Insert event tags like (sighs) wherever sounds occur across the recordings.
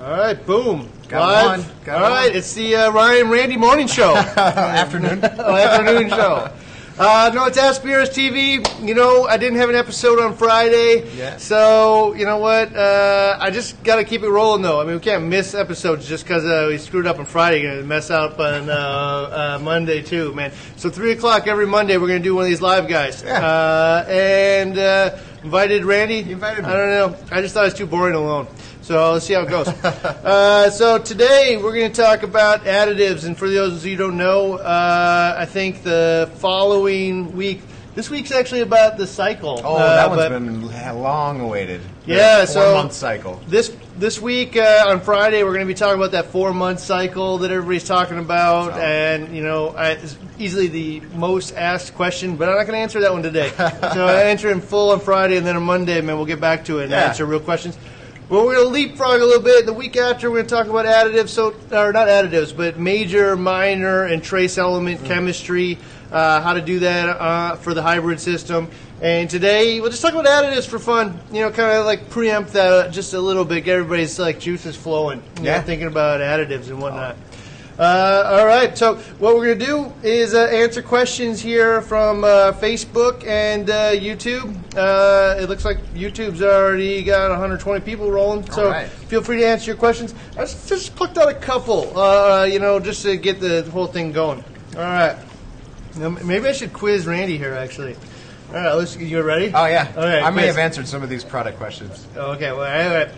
All right, boom. Got Live. one. Got All right, one. it's the uh, Ryan Randy Morning Show. (laughs) Afternoon. Oh, (laughs) afternoon show. Uh, no, it's Ask Beers TV. You know, I didn't have an episode on Friday. Yeah. So, you know what? Uh, I just got to keep it rolling, though. I mean, we can't miss episodes just because uh, we screwed up on Friday. Going to mess up on uh, uh, Monday, too, man. So, 3 o'clock every Monday, we're going to do one of these live guys. Yeah. Uh, and uh, invited Randy. You invited me. I don't know. I just thought it was too boring alone. So let's see how it goes. (laughs) uh, so today we're going to talk about additives, and for those of you who don't know, uh, I think the following week, this week's actually about the cycle. Oh, uh, that one's been long awaited. Yeah, Four so- month cycle. this this week uh, on Friday we're going to be talking about that four month cycle that everybody's talking about, So- and you know, I, it's easily the most asked question, but I'm not going to answer that one today. (laughs) so I answer in full on Friday, and then on Monday, man, we'll get back to it and Yeah. answer real questions. Well, we're going to leapfrog a little bit. The week after, we're going to talk about additives, so or not additives, but major, minor, and trace element chemistry. Uh, how to do that uh, for the hybrid system. And today, we'll just talk about additives for fun. You know, kind of like preempt that just a little bit. Get everybody's like juices flowing. You know, Yeah. thinking about additives and whatnot. Uh, all right, so what we're going to do is uh, answer questions here from uh, Facebook and uh, YouTube. Uh, it looks like YouTube's already got 120 people rolling, so All right. feel free to answer your questions. I just, just plucked out a couple, uh, you know, just to get the whole thing going. All right. Now, maybe I should quiz Randy here, actually. All right, let's, you ready? Oh yeah. Okay, I may quiz. have answered some of these product questions. Okay, well, all right.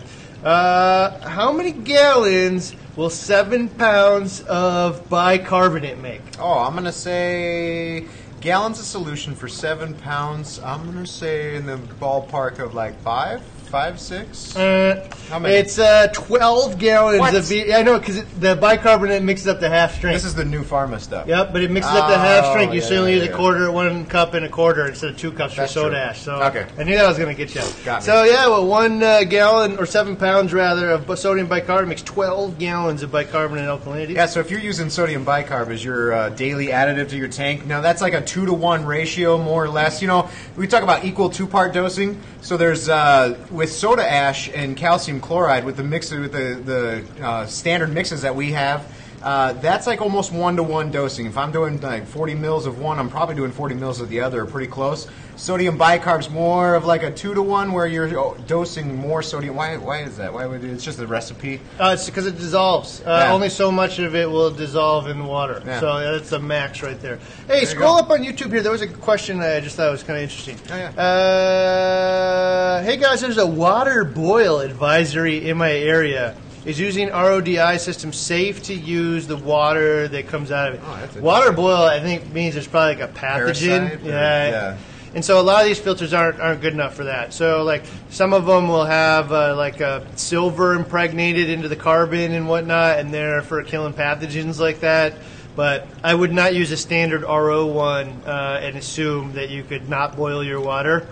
Uh, how many gallons will seven pounds of bicarbonate make? Oh, I'm gonna say gallons of solution for seven pounds. I'm gonna say in the ballpark of like five, five, six. Uh, How many? It's uh, 12 gallons What? of. B- I know because the bicarbonate mixes up to half strength. This is the new pharma stuff. Yep, but it mixes up to half Oh, strength. You yeah, still yeah, use a yeah. quarter, one cup and a quarter instead of two cups That's for soda true. ash. So Okay. I knew that was going to get you. Got me. So yeah, well, one uh, gallon or seven pounds rather of b- sodium bicarbonate makes 12 gallons of bicarbonate alkalinity. Yeah, so if you're using sodium bicarb as your uh, daily additive to your tank, now that's like a two to one ratio, more or less. You know, we talk about equal two part dosing. So there's uh, with soda ash and calcium chloride with the mix with the the uh, standard mixes that we have. Uh, that's like almost one to one dosing. If I'm doing like 40 mils of one, I'm probably doing 40 mils of the other, pretty close. Sodium bicarb's more of like a two to one, where you're oh, dosing more sodium. Why? Why is that? Why would it, it's just a recipe? Uh, it's because it dissolves. Uh, Yeah. Only so much of it will dissolve in water. Yeah. So that's the max right there. Hey, you scroll up on YouTube here. There was a question I just thought was kind of interesting. Oh, yeah. Uh, hey guys, there's a water boil advisory in my area. Is using RODI system safe to use the water that comes out of it? Oh, that's water boil, I think, means there's probably like a pathogen. Parasite or- yeah. yeah. And so a lot of these filters aren't aren't good enough for that. So like some of them will have uh, like uh, silver impregnated into the carbon and whatnot, and they're for killing pathogens like that. But I would not use a standard RO one uh, and assume that you could not boil your water.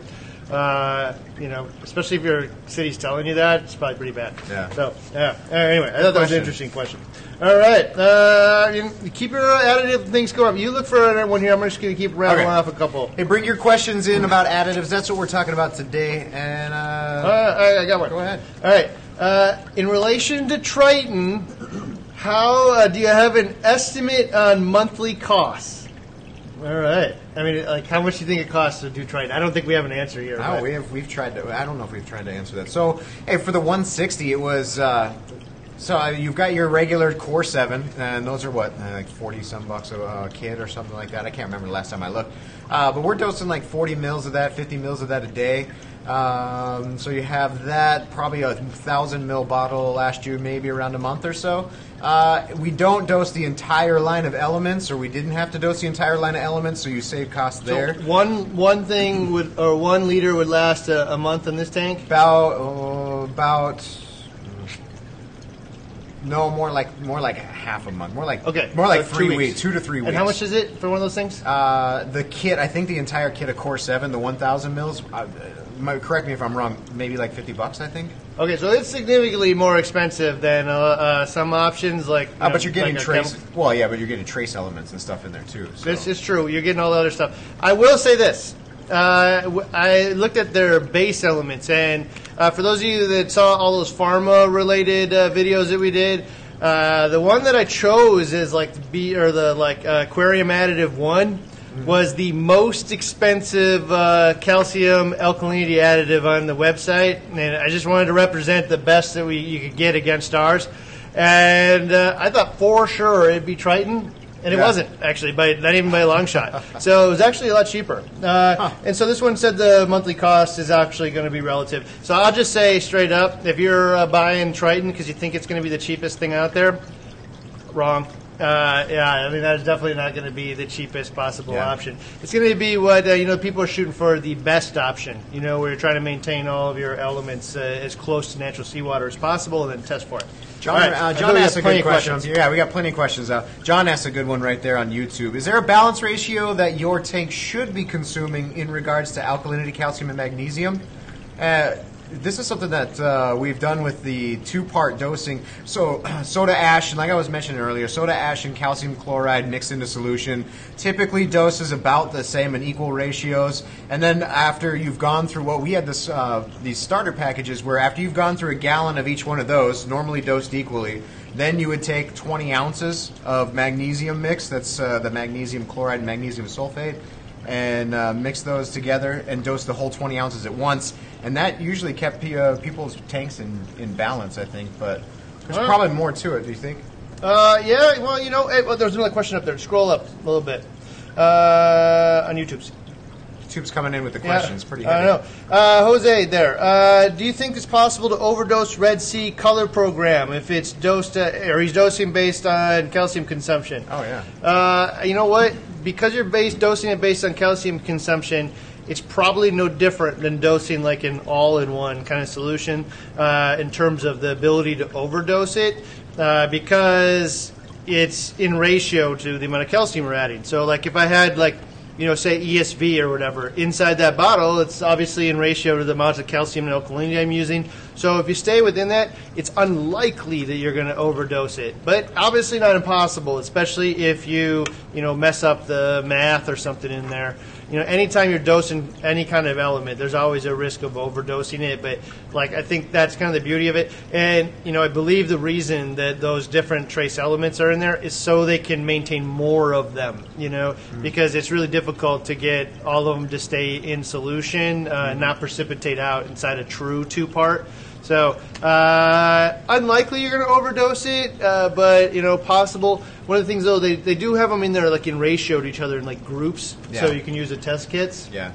Uh, you know, especially if your city's telling you that, it's probably pretty bad. Yeah. So yeah. Uh, Anyway, I thought that was an interesting question. All right. Uh, you keep your additive things going. You look for another one here. I'm just going to keep rattling Okay. off a couple. Hey, bring your questions in about additives. That's what we're talking about today. And uh, I got one. Go ahead. All right. Uh, in relation to Triton, how uh, do you have an estimate on monthly costs? All right. I mean, like, how much do you think it costs to do Triton? I don't think we have an answer here. no, but- we have we've tried to. I don't know if we've tried to answer that. So, hey, for the 160, it was. Uh, so uh, you've got your regular Core Seven, and those are what, uh, like 40 some bucks a uh, kit or something like that. I can't remember the last time I looked. Uh, but we're dosing like 40 mils of that, 50 mils of that a day. Um, so you have that, probably a thousand mil bottle last year, maybe around a month or so. Uh, we don't dose the entire line of elements, or we didn't have to dose the entire line of elements, so you save costs So there. one one thing would or one liter would last a, a month in this tank. About uh, about no more like more like half a month. More like Okay, more like so three weeks. weeks. two to three weeks. And how much is it for one of those things? Uh, the kit, I think the entire kit of Core Seven, the one thousand mils. Uh, might- correct me if I'm wrong. Maybe like fifty bucks, I think. Okay, so it's significantly more expensive than uh, uh, some options like. you Uh, know, but you're getting like trace. chem- well, yeah, but you're getting trace elements and stuff in there too. So. This is true. You're getting all the other stuff. I will say this. Uh, I looked at their base elements, and uh, for those of you that saw all those pharma-related uh, videos that we did, uh, the one that I chose is like the B or the like uh, aquarium additive one was the most expensive uh, calcium alkalinity additive on the website, and I just wanted to represent the best that we you could get against ours. And uh, I thought for sure it'd be Triton, and it Yeah. wasn't actually, by not even by a long shot. (laughs) So it was actually a lot cheaper. Uh, And so this one said the monthly cost is actually going to be relative. So I'll just say straight up, if you're uh, buying Triton because you think it's going to be the cheapest thing out there, wrong. Uh, yeah, I mean that is definitely not going to be the cheapest possible Yeah. option. It's going to be what uh, you know people are shooting for the best option. You know, where you're trying to maintain all of your elements uh, as close to natural seawater as possible, and then test for it. John, right, uh, John asked a plenty good of question. Yeah, we got plenty of questions. Uh, John asked a good one right there on YouTube. Is there a balance ratio that your tank should be consuming in regards to alkalinity, calcium, and magnesium? Uh, this is something that uh, we've done with the two-part dosing. So, (clears throat) soda ash, and like I was mentioning earlier, soda ash and calcium chloride mixed into solution typically doses about the same in equal ratios. And then after you've gone through what we had this uh, these starter packages, where after you've gone through a gallon of each one of those, normally dosed equally, then you would take 20 ounces of magnesium mix. That's uh, the magnesium chloride and magnesium sulfate and uh, mix those together and dose the whole 20 ounces at once. And that usually kept pe- uh, people's tanks in, in balance, I think. But there's probably more to it, do you think? Uh, yeah, well, you know, hey, well, there's another question up there. Scroll up a little bit uh, on YouTube's. Tube's coming in with the Yeah, questions. Pretty I know. Uh, Jose, there. Uh, do you think it's possible to overdose Red Sea color program if it's dosed, uh, or he's dosing based on calcium consumption? Oh, yeah. Uh, you know what? Because you're based dosing it based on calcium consumption, it's probably no different than dosing like an all-in-one kind of solution uh, in terms of the ability to overdose it, uh, because it's in ratio to the amount of calcium we're adding. So, like if I had like you know, say ESV or whatever, inside that bottle, it's obviously in ratio to the amount of calcium and alkalinity I'm using. So if you stay within that, it's unlikely that you're going to overdose it. But obviously not impossible, especially if you, you know, mess up the math or something in there. You know, anytime you're dosing any kind of element, there's always a risk of overdosing it. But like, I think that's kind of the beauty of it. And you know, I believe the reason that those different trace elements are in there is so they can maintain more of them. You know, because it's really difficult to get all of them to stay in solution, uh, and not precipitate out inside a true two part. So uh, unlikely you're going to overdose it, uh, but you know possible. One of the things though, they, they do have them in there like in ratio to each other in like groups, so you can use the test kits. Yeah.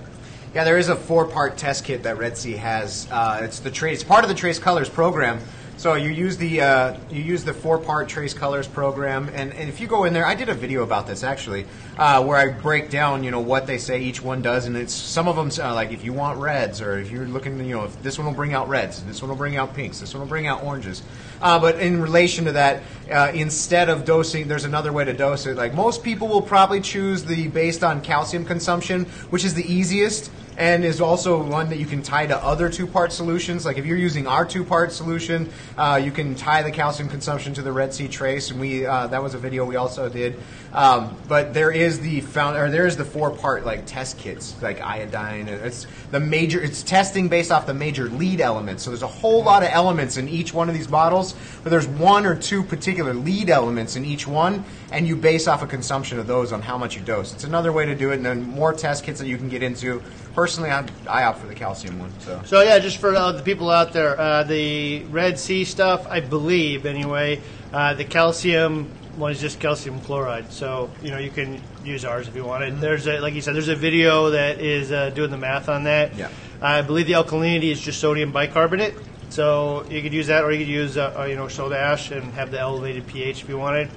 Yeah, there is a four-part test kit that Red Sea has. Uh, it's the trace it's part of the Trace Colors program. So you use the uh, you use the four-part Trace Colors program, and, and if you go in there, I did a video about this actually, uh, where I break down you know what they say each one does, and it's some of them uh, like if you want reds or if you're looking you know if this one will bring out reds, this one will bring out pinks, this one will bring out oranges. Uh, but in relation to that, uh, instead of dosing, there's another way to dose it. Like most people will probably choose the based on calcium consumption, which is the easiest and is also one that you can tie to other two-part solutions. Like if you're using our two-part solution, uh, you can tie the calcium consumption to the Red Sea Trace, and we uh, that was a video we also did. Um, but there is the found or there is the four-part like test kits, like iodine. It's the major. It's testing based off the major lead elements. So there's a whole lot of elements in each one of these bottles, but there's one or two particular lead elements in each one, and you base off a consumption of those on how much you dose. It's another way to do it, and then more test kits that you can get into. Personally, I, I opt for the calcium one. So So yeah, just for uh, the people out there, uh, the Red Sea stuff, I believe anyway, uh, the calcium one is just calcium chloride. So you know you can use ours if you want it. There's a like you said, there's a video that is uh, doing the math on that. Yeah. I believe the alkalinity is just sodium bicarbonate. So you could use that, or you could use uh, uh, you know soda ash and have the elevated pH if you wanted.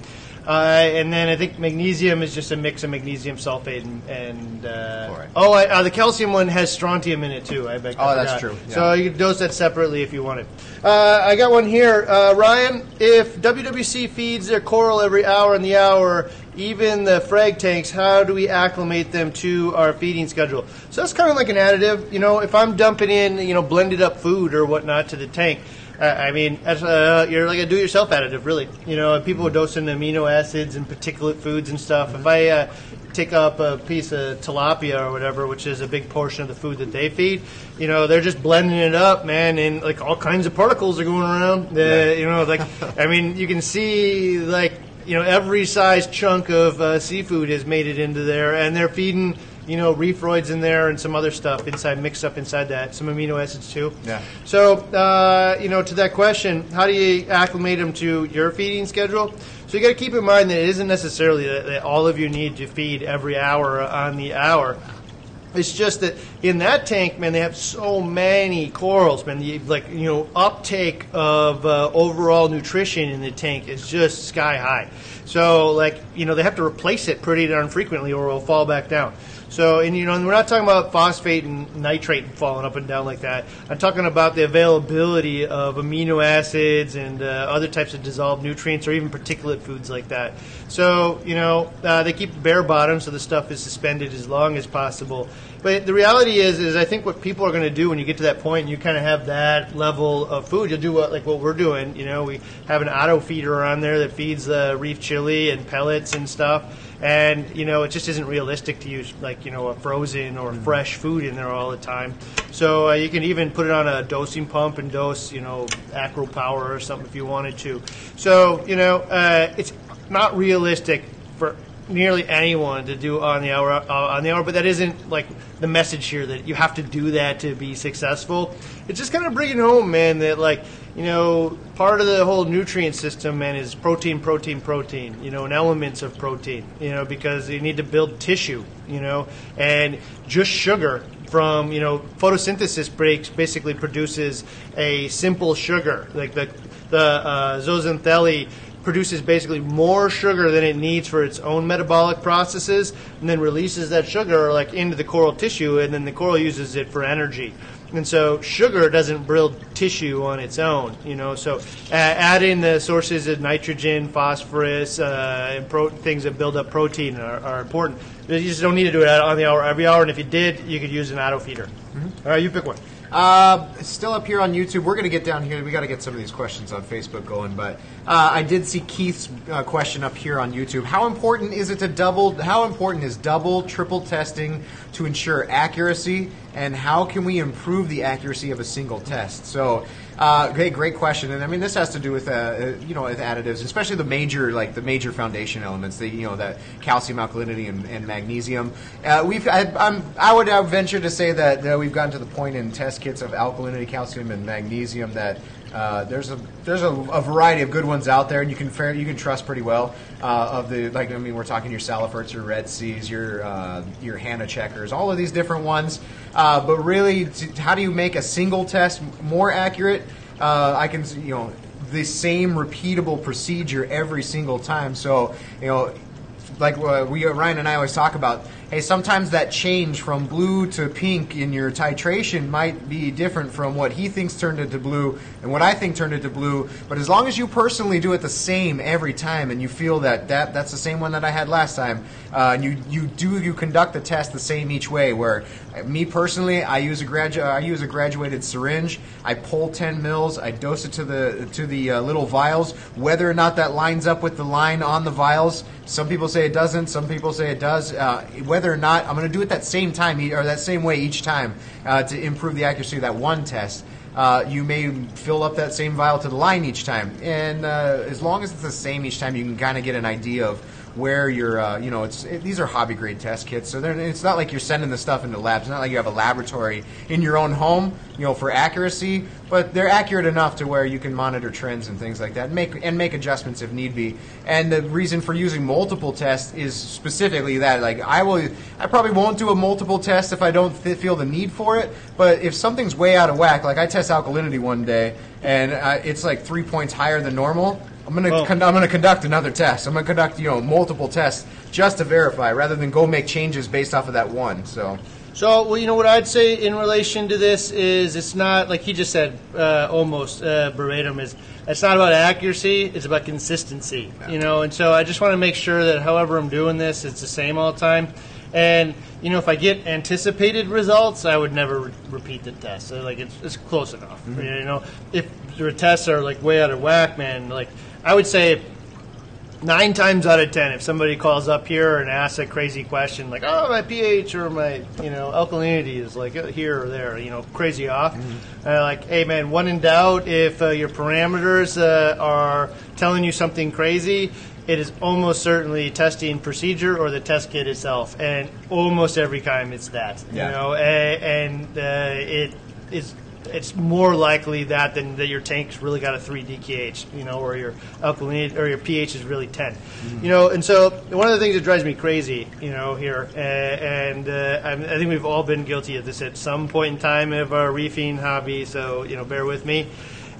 Uh, and then I think magnesium is just a mix of magnesium sulfate and, and uh, oh, I, uh, the calcium one has strontium in it too. I bet. Oh, that's true, So you can dose that separately if you wanted. Uh, I got one here, uh, Ryan. If WWC feeds their coral every hour in the hour, even the frag tanks, how do we acclimate them to our feeding schedule? So that's kind of like an additive. You know, if I'm dumping in, you know, blended up food or whatnot to the tank. I mean, as, uh, you're like a do-it-yourself additive, really. You know, people are dosing amino acids and particulate foods and stuff. If I uh, take up a piece of tilapia or whatever, which is a big portion of the food that they feed, you know, they're just blending it up, man, and like all kinds of particles are going around. Uh, You know, like I mean, you can see like you know every size chunk of uh, seafood has made it into there, and they're feeding you know reefroids in there and some other stuff inside, mixed up inside that, some amino acids too. Yeah. So uh, you know, to that question, how do you acclimate them to your feeding schedule? So you got to keep in mind that it isn't necessarily that, that all of you need to feed every hour on the hour. It's just that in that tank, man, they have so many corals, man. The, like you know, uptake of uh, overall nutrition in the tank is just sky high. So like you know, they have to replace it pretty darn frequently, or it'll fall back down. So and you know, and we're not talking about phosphate and nitrate falling up and down like that. I'm talking about the availability of amino acids and uh, other types of dissolved nutrients, or even particulate foods like that. So you know, uh, they keep bare bottom, so the stuff is suspended as long as possible. But the reality is, is I think what people are going to do when you get to that point and you kind of have that level of food, you'll do what like what we're doing. You know, we have an auto feeder on there that feeds the reef chili and pellets and stuff. And you know, it just isn't realistic to use like you know a frozen or fresh food in there all the time. So uh, you can even put it on a dosing pump and dose you know Acro Power or something if you wanted to. So you know, uh, it's not realistic nearly anyone to do on the hour uh, on the hour, but that isn't like the message here that you have to do that to be successful. It's just kind of bringing home, man, that like you know part of the whole nutrient system, man, is protein, protein, protein. You know, and elements of protein. You know, because you need to build tissue. You know, and just sugar from you know photosynthesis breaks basically produces a simple sugar like the the uh, zooxanthellae produces basically more sugar than it needs for its own metabolic processes and then releases that sugar like into the coral tissue and then the coral uses it for energy. And so sugar doesn't build tissue on its own you know? So uh, add in the sources of nitrogen phosphorus uh, and pro- things that build up protein are, are important. You just don't need to do it on the hour every hour and if you did you could use an auto feeder. All right you pick one Uh, still up here on YouTube. We're going to get down here. We got to get some of these questions on Facebook going. But uh, I did see Keith's uh, question up here on YouTube. How important is it to double? How important is double, triple testing to ensure accuracy? And how can we improve the accuracy of a single test? So, uh, great, great question. And I mean, this has to do with uh, uh, you know with additives, especially the major like the major foundation elements. The you know that calcium, alkalinity, and, and magnesium. Uh, we've I, I'm, I would venture to say that we've gotten to the point in test kits of alkalinity, calcium, and magnesium that uh, there's a there's a, a variety of good ones out there, and you can fair, you can trust pretty well. Uh, of the like, I mean, we're talking your Saliferts, your Red Seas, your uh, your Hanna checkers, all of these different ones. Uh, but really, how do you make a single test more accurate? Uh, I can you know the same repeatable procedure every single time. So you know like we Ryan and I always talk about, hey, sometimes that change from blue to pink in your titration might be different from what he thinks turned into blue and what I think turned into blue. But as long as you personally do it the same every time, and you feel that, that that's the same one that I had last time, uh, and you you do you conduct the test the same each way. Where uh, me personally, I use a gradu- I use a graduated syringe. I pull 10 mils. I dose it to the to the uh, little vials. Whether or not that lines up with the line on the vials, some people say it doesn't. Some people say it does. Uh, whether or not, I'm going to do it that same time or that same way each time uh, to improve the accuracy of that one test. Uh, you may fill up that same vial to the line each time, and uh, as long as it's the same each time, you can kind of get an idea of where you're. Uh, you know, it's it, these are hobby grade test kits, so it's not like you're sending the stuff into labs. It's not like you have a laboratory in your own home, you know, for accuracy. But they're accurate enough to where you can monitor trends and things like that, and make and make adjustments if need be. And the reason for using multiple tests is specifically that. Like I will, I probably won't do a multiple test if I don't th- feel the need for it. But if something's way out of whack, like I test alkalinity one day and uh, it's like three points higher than normal. I'm gonna Well- con- I'm gonna conduct another test. I'm gonna conduct you know multiple tests just to verify, rather than go make changes based off of that one. So So, well, you know what I'd say in relation to this is it's not like he just said, uh, almost uh, verbatim. Is it's not about accuracy; it's about consistency. You know, and so I just want to make sure that however I'm doing this, it's the same all the time. And you know, if I get anticipated results, I would never re- repeat the test. So, like it's, it's close enough. You know, if your tests are like way out of whack, man. Like I would say nine times out of ten, if somebody calls up here and asks a crazy question like, "Oh, my pH or my you know alkalinity is like uh, here or there," you know, crazy off, uh, like, "Hey, man, one in doubt, if uh, your parameters uh, are telling you something crazy." It is almost certainly testing procedure or the test kit itself, and almost every time it's that. Yeah. You know, a- and uh, it is it's more likely that than that your tank's really got a three DKH, you know, or your alkalinity or your pH is really 10 you know. And so one of the things that drives me crazy, you know, here, uh, and uh, I, I think we've all been guilty of this at some point in time of our reefing hobby. So you know, bear with me.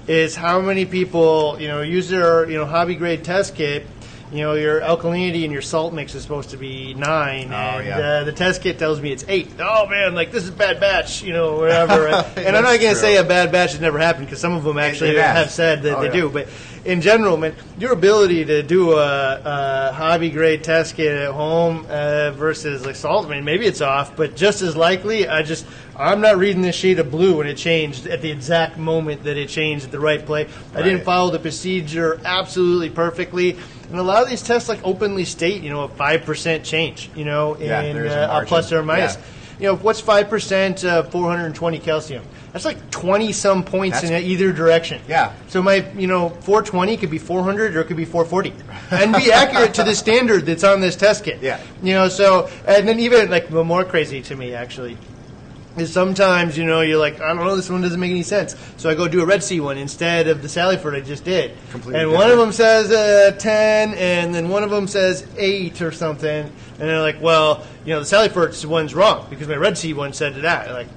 Is how many people you know use their you know hobby grade test kit. You know your alkalinity and your salt mix is supposed to be nine, Oh, and yeah. uh, the test kit tells me it's eight. Oh man, like this is a bad batch, you know, whatever. (laughs) and I'm not going to say a bad batch has never happened because some of them actually have said that Oh, they yeah. do. But in general, man, your ability to do a, a hobby grade test kit at home uh, versus like salt, I mean, maybe it's off, but just as likely, I just I'm not reading this sheet of blue when it changed at the exact moment that it changed at the right play. I didn't follow the procedure absolutely perfectly. And a lot of these tests like openly state, you know, a five percent change, you know, in a uh, a plus or minus. Yeah. You know, what's five percent uh, 420 calcium? That's like 20 some points That's- in either direction. Yeah. So my, you know, 420 could be 400 or it could be 440, and be accurate to the standard that's on this test kit. Yeah. You know, so and then even like the more crazy to me actually is sometimes you know you're like I don't know this one doesn't make any sense, so I go do a Red Sea one instead of the Salifert I just did, Completely and one of them says uh, 10, and then one of them says eight or something, and they're like, well, you know, the Salifert one's wrong because my Red Sea one said to that. Like,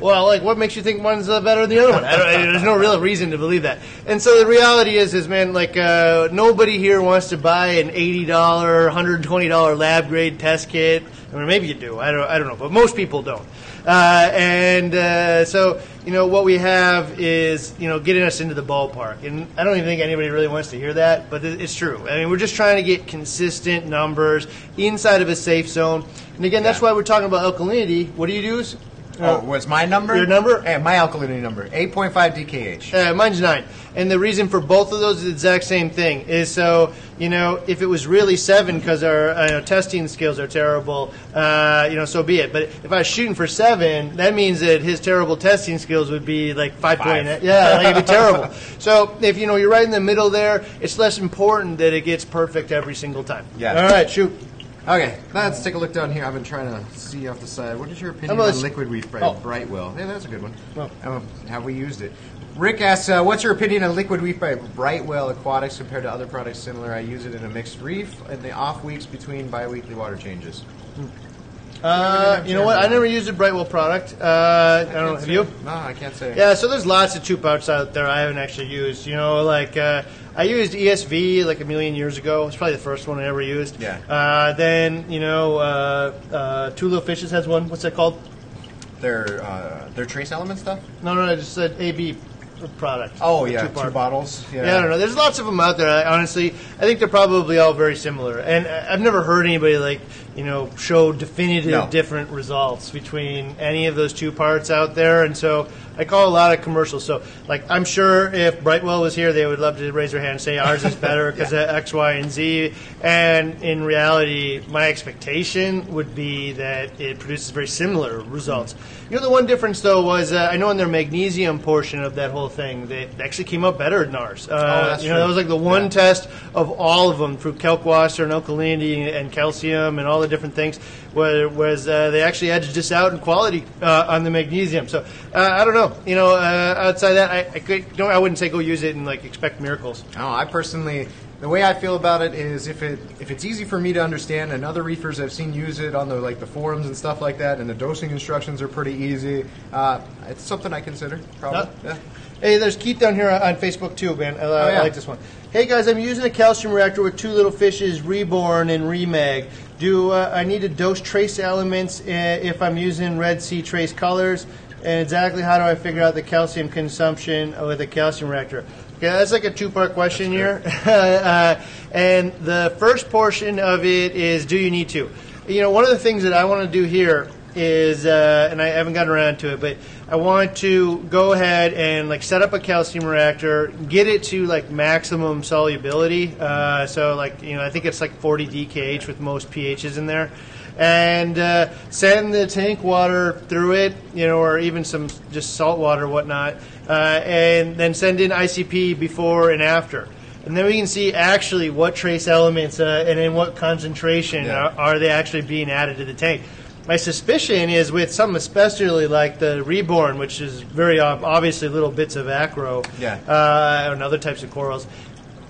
well, like, what makes you think one's uh, better than the other one? I don't, I, there's no real reason to believe that. And so the reality is, is man, like, uh, nobody here wants to buy an eighty dollar, hundred twenty dollar lab grade test kit. I mean, maybe you do. I don't, I don't know, but most people don't. Uh, and uh, so, you know, what we have is, you know, getting us into the ballpark. And I don't even think anybody really wants to hear that, but it's true. I mean, we're just trying to get consistent numbers inside of a safe zone. And again, that's why we're talking about alkalinity. What do you use? Oh, what's my number? Your number? Yeah, my alkalinity number. 8.5 DKH. Uh, mine's nine. And the reason for both of those is the exact same thing. Is so, you know, if it was really seven because our uh, you know, testing skills are terrible, uh, you know, so be it. But if I was shooting for seven, that means that his terrible testing skills would be like five, Five. point. Yeah, like it'd be terrible. (laughs) So if, you know, you're right in the middle there, it's less important that it gets perfect every single time. Yeah. All right, shoot. Okay, let's take a look down here. I've been trying to see off the side. What is your opinion on liquid reef by Oh. Brightwell? Yeah, that's a good one. Oh. Um, have we used it? Rick asks, uh, "What's your opinion on liquid reef by Brightwell Aquatics compared to other products similar? I use it in a mixed reef in the off weeks between biweekly water changes." Uh, you know what? I never used a Brightwell product. Uh, I don't know. Have you? No, I can't say. Yeah, so there's lots of tube pouch out there I haven't actually used. You know, like uh, I used ESV like a million years ago. It's probably the first one I ever used. Yeah. Uh, then you know, uh, uh, Two Little Fishies has one. What's that called? Their uh, their trace element stuff. No, no, I just said AB product. Oh yeah, Two-part. two bottles. Yeah. Yeah, I don't know. There's lots of them out there. I, honestly, I think they're probably all very similar, and I- I've never heard anybody like you know show definitive No. different results between any of those two parts out there. And so I call a lot of commercials. So like I'm sure if Brightwell was here, they would love to raise their hand and say (laughs) ours is better because of X, Y, and Z. And in reality, my expectation would be that it produces very similar results. You know, the one difference though was uh, I know in their magnesium portion of that whole thing, they actually came up better than ours. Uh, Oh, that's you know, true. that was like the one Yeah. test of all of them through kalkwasser and alkalinity and calcium and all the different things, was, uh, they actually edged us out in quality uh, on the magnesium. So uh, I don't know. You know, uh, outside that, I, I could, don't. I wouldn't say go use it and like expect miracles. No, I personally, the way I feel about it is if it if it's easy for me to understand, and other reefers I've seen use it on the like the forums and stuff like that, and the dosing instructions are pretty easy. Uh, it's something I consider. Probably. Yeah. Yeah. Hey, there's Keith down here on Facebook too, man. I, I yeah. like this one. Hey guys, I'm using a calcium reactor with two little fishies, reborn and remag. Do uh, I need to dose trace elements uh, if I'm using Red Sea trace colors? And exactly how do I figure out the calcium consumption with a calcium reactor? Okay, that's like a two-part question here. (laughs) uh, and the first portion of it is, do you need to? You know, one of the things that I want to do here is, uh, and I haven't gotten around to it, but I want to go ahead and like set up a calcium reactor, get it to like maximum solubility. Uh, so like you know, I think it's like 40 DKH with most pHs in there, and uh, send the tank water through it, you know, or even some just salt water, or whatnot, uh, and then send in ICP before and after. And then we can see actually what trace elements uh, and in what concentration Yeah. are, are they actually being added to the tank. My suspicion is with some, especially like the reborn, which is very ob- obviously little bits of acro, Yeah. uh, and other types of corals.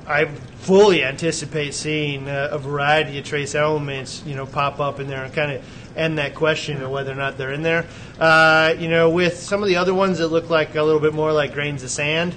I fully anticipate seeing uh, a variety of trace elements, you know, pop up in there and kind of end that question of whether or not they're in there. Uh, you know, with some of the other ones that look like a little bit more like grains of sand.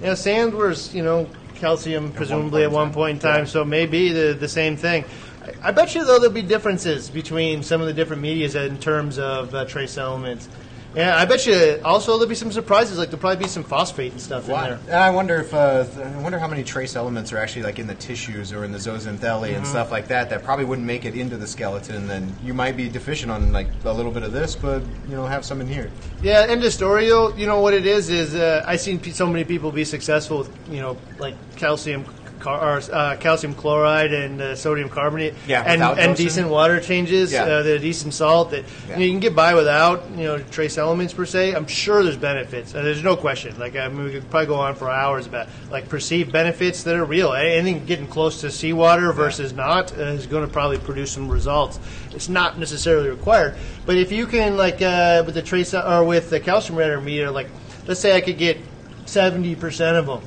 You know, sand was, you know, calcium presumably at one point in time, so maybe the the same thing. I, I bet you though there'll be differences between some of the different medias in terms of uh, trace elements. Yeah, I bet you also there'll be some surprises. Like there'll probably be some phosphate and stuff in there. And I wonder if uh, th- I wonder how many trace elements are actually like in the tissues or in the zooxanthellae Mm-hmm. and stuff like that that probably wouldn't make it into the skeleton. Then you might be deficient on like a little bit of this, but you know have some in here. Yeah, end of story. You know what it is is uh, I've seen so many people be successful with you know like calcium. Car, or, uh, calcium chloride and uh, sodium carbonate, Yeah, and, and decent water changes, Yeah. uh, the decent salt that Yeah. you, know, you can get by without you know trace elements per se. I'm sure there's benefits. Uh, there's no question. Like I mean, we could probably go on for hours about like perceived benefits that are real. Anything getting close to seawater versus not uh, is going to probably produce some results. It's not necessarily required, but if you can like uh, with the trace or with the calcium meter, like let's say I could get seventy percent of them.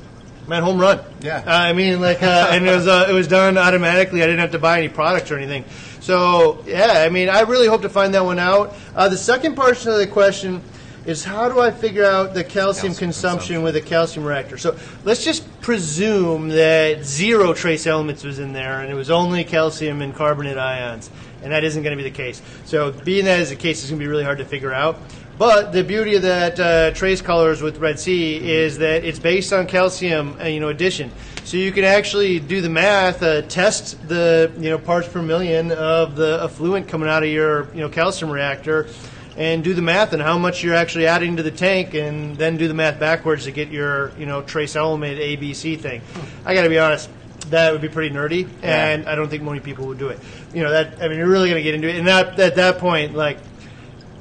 Man, home run. Yeah. Uh, I mean, like, uh, and it was uh, it was done automatically. I didn't have to buy any products or anything. So yeah, I mean, I really hope to find that one out. Uh, the second portion of the question is how do I figure out the calcium, Calcium consumption, consumption. with a calcium reactor? So let's just presume that zero trace elements was in there, and it was only calcium and carbonate ions, and that isn't going to be the case. So being that is the case, it's going to be really hard to figure out. But the beauty of that uh, trace colors with Red Sea is that it's based on calcium, uh, you know, addition. So you can actually do the math, uh, test the you know parts per million of the effluent coming out of your you know calcium reactor, and do the math on how much you're actually adding to the tank, and then do the math backwards to get your you know trace element ABC thing. I got to be honest. That would be pretty nerdy, and I don't think many people would do it. You know that I mean, you're really going to get into it, and that, at that point, like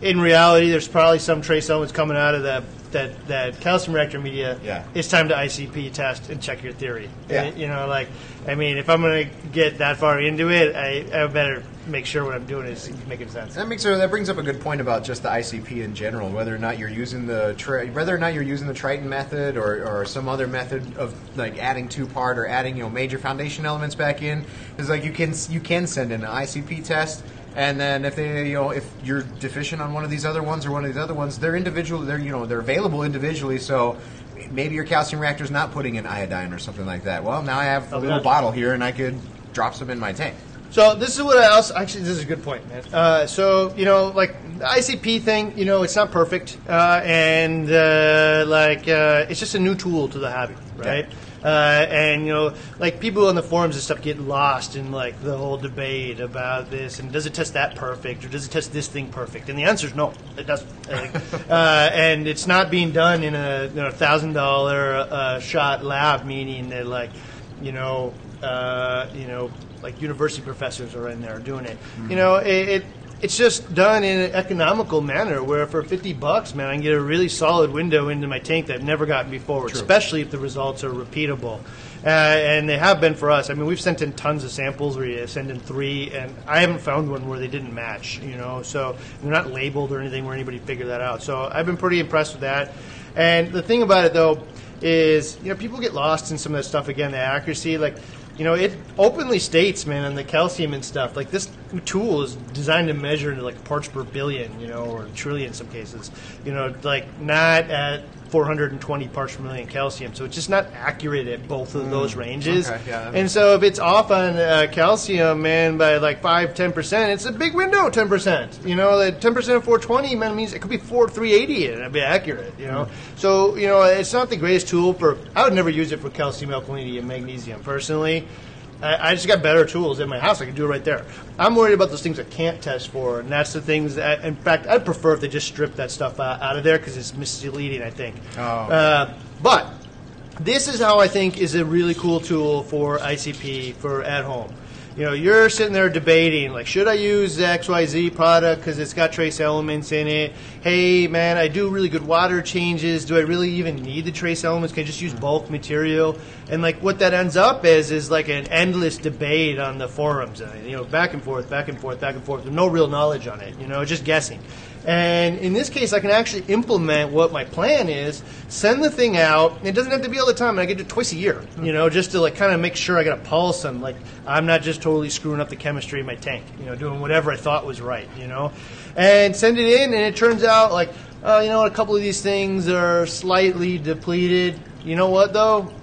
in reality, there's probably some trace elements coming out of that that, that calcium reactor media. Yeah. It's time to ICP test and check your theory. Yeah. And, you know, like, I mean, if I'm going to get that far into it, I, I better make sure what I'm doing is making sense. That makes that brings up a good point about just the ICP in general, whether or not you're using the tri- whether or not you're using the Triton method or, or some other method of like adding two part or adding you know major foundation elements back in is like you can you can send in an ICP test. And then if they, you know, if you're deficient on one of these other ones or one of these other ones, they're individual. They're, you know, they're available individually. So maybe your calcium reactor's not putting in iodine or something like that. Well, now I have a Oh, little bottle here, and I could drop some in my tank. So this is what I also actually this is a good point, man. Uh, so you know, like the ICP thing, you know, it's not perfect, uh, and uh, like uh, it's just a new tool to the hobby, right? Uh, and you know, like people on the forums and stuff get lost in like the whole debate about this and does it test that perfect or does it test this thing perfect? And the answer is no, it doesn't. (laughs) Uh, and it's not being done in a you know, thousand dollar uh, shot lab, meaning that like you know, uh, you know, like university professors are in there doing it. You know, it, it it's just done in an economical manner where for 50 bucks, man, I can get a really solid window into my tank that I've never gotten before, especially if the results are repeatable. Uh, and they have been for us. I mean, we've sent in tons of samples where you send in three, and I haven't found one where they didn't match, you know, so they're not labeled or anything where anybody figured that out. So I've been pretty impressed with that. And the thing about it, though, is you know people get lost in some of that stuff again the accuracy like you know it openly states man on the calcium and stuff like this tool is designed to measure like parts per billion you know or trillion in some cases. You know like not at 420 parts per million calcium so it's just not accurate at both of those ranges. Okay, yeah, and so if it's off on uh, calcium man by like 5 10% it's a big window 10% you know that 10% of 420 man means it could be 4 380 and it'd be accurate you know. So you know it's not the greatest tool for i would never use it for calcium alkalinity and magnesium personally I, I just got better tools in my house. I can do it right there. I'm worried about those things I can't test for, and that's the things that, in fact, I'd prefer if they just strip that stuff out, out of there because it's misleading, I think. Oh. Uh, but this is how I think is a really cool tool for ICP for at home. You know, you're sitting there debating, like, should I use the XYZ product because it's got trace elements in it? Hey, man, I do really good water changes. Do I really even need the trace elements? Can I just use bulk material? And, like, what that ends up is, is like an endless debate on the forums. You know, back and forth, back and forth, back and forth, with no real knowledge on it, you know, just guessing. And in this case, I can actually implement what my plan is, send the thing out. It doesn't have to be all the time. I get it twice a year, you know, just to like kind of make sure I got a pulse and like I'm not just totally screwing up the chemistry in my tank, you know, doing whatever I thought was right, you know, and send it in. And it turns out like, uh, you know what, a couple of these things are slightly depleted. You know what though?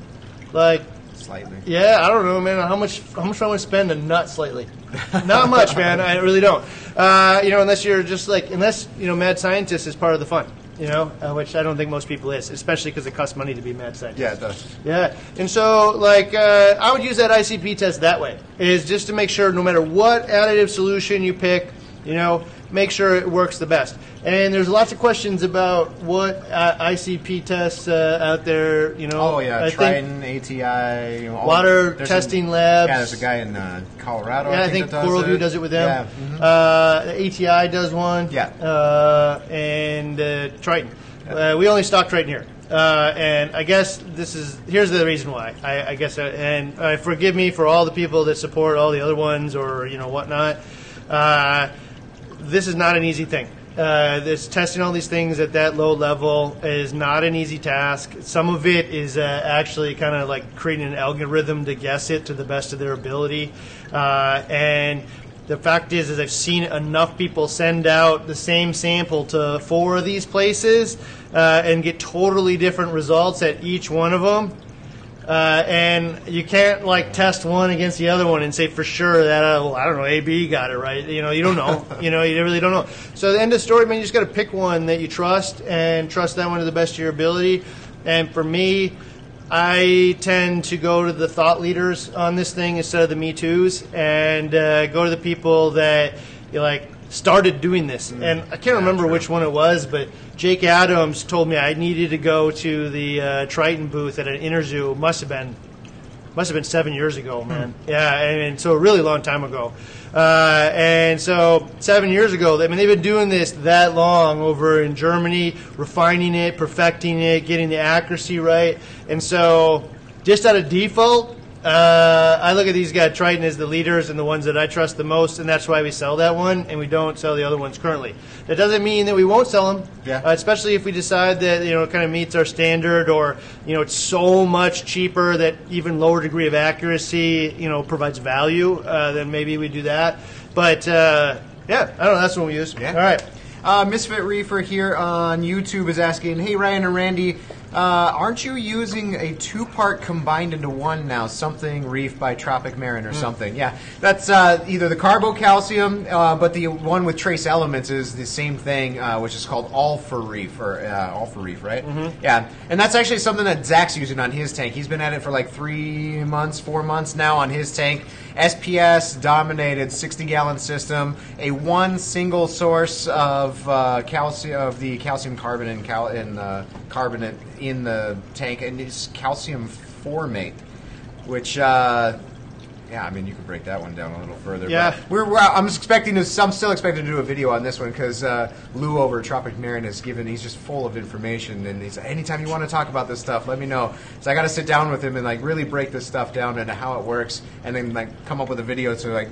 Like, Slightly. yeah, I don't know, man. How much? How much do I want to spend a nut slightly? Not much, man. I really don't. Uh, you know, unless you're just like, unless you know, mad scientist is part of the fun. You know, uh, which I don't think most people is, especially because it costs money to be mad scientist. Yeah, it does. Yeah, and so like uh, I would use that ICP test that way is just to make sure no matter what additive solution you pick, you know, make sure it works the best. And there's lots of questions about what uh, ICP tests uh, out there. You know, Oh yeah, I think- Triton, ATI, you know, Water testing a, labs. Yeah, there's a guy in uh, Colorado. Yeah, I I think does it. does it with them. Yeah. mhm. Uh, the ATI does one. Yeah. Uh, and uh, Triton. Uh, we only stock Triton here. Uh, and I guess this is here's the reason why. I, I guess, uh, and uh, forgive me for all the people that support all the other ones or you know whatnot. Uh, this is not an easy thing. Uh, this testing all these things at that low level is not an easy task. Some of it is uh, actually kind of like creating an algorithm to guess it to the best of their ability. Uh, and the fact is, is I've seen enough people send out the same sample to four of these places uh, and get totally different results at each one of them. Uh, and you can't like test one against the other one and say for sure that uh, I don't know AB got it right. You know, you don't know. (laughs) you know, you really don't know. So the end of the story, man, you just got to pick one that you trust and trust that one to the best of your ability. And for me, I tend to go to the thought leaders on this thing instead of the Me Too's, and uh, go to the people that you know, like started doing this. And I can't remember which one it was, but Jake Adams told me I needed to go to the uh, Triton booth at an Interzoo. Must have been must have been seven years ago, man. Yeah, and, and so a really long time ago. Uh, and so seven years ago, I mean, they've been doing this that long over in Germany, refining it, perfecting it, getting the accuracy right. And so, just out of default, uh, I look at these guys, Triton as the leaders and the ones that I trust the most, and that's why we sell that one, and we don't sell the other ones currently. That doesn't mean that we won't sell them, Yeah. uh, especially if we decide that you know it kind of meets our standard, or you know it's so much cheaper that even lower degree of accuracy you know provides value. Uh, then maybe we do that. But uh, yeah, I don't know. That's what we use. Yeah. All right. Uh, Misfit Reefer here on YouTube is asking, "Hey Ryan and Randy, uh, aren't you using a two-part combined into one now? Something Reef by Tropic Marin or something? Yeah, that's uh, either the carbocalcium, uh, but the one with trace elements is the same thing, uh, which is called All-For-Reef or uh, All-For-Reef, right? Yeah, and that's actually something that Zach's using on his tank. He's been at it for like three months, four months now on his tank. SPS dominated 60 gallon system, a one single source of uh, calcium of the calcium carbonate and, cal- uh, carbonate in the tank, and it's calcium formate, which. Uh, yeah, I mean, you could break that one down a little further. Yeah. we're, we're I'm expecting to. I'm still expecting to do a video on this one because uh, Lou over at Tropic Marin has given. He's just full of information, and he's anytime you want to talk about this stuff, let me know. So I got to sit down with him and like really break this stuff down into how it works, and then like come up with a video to like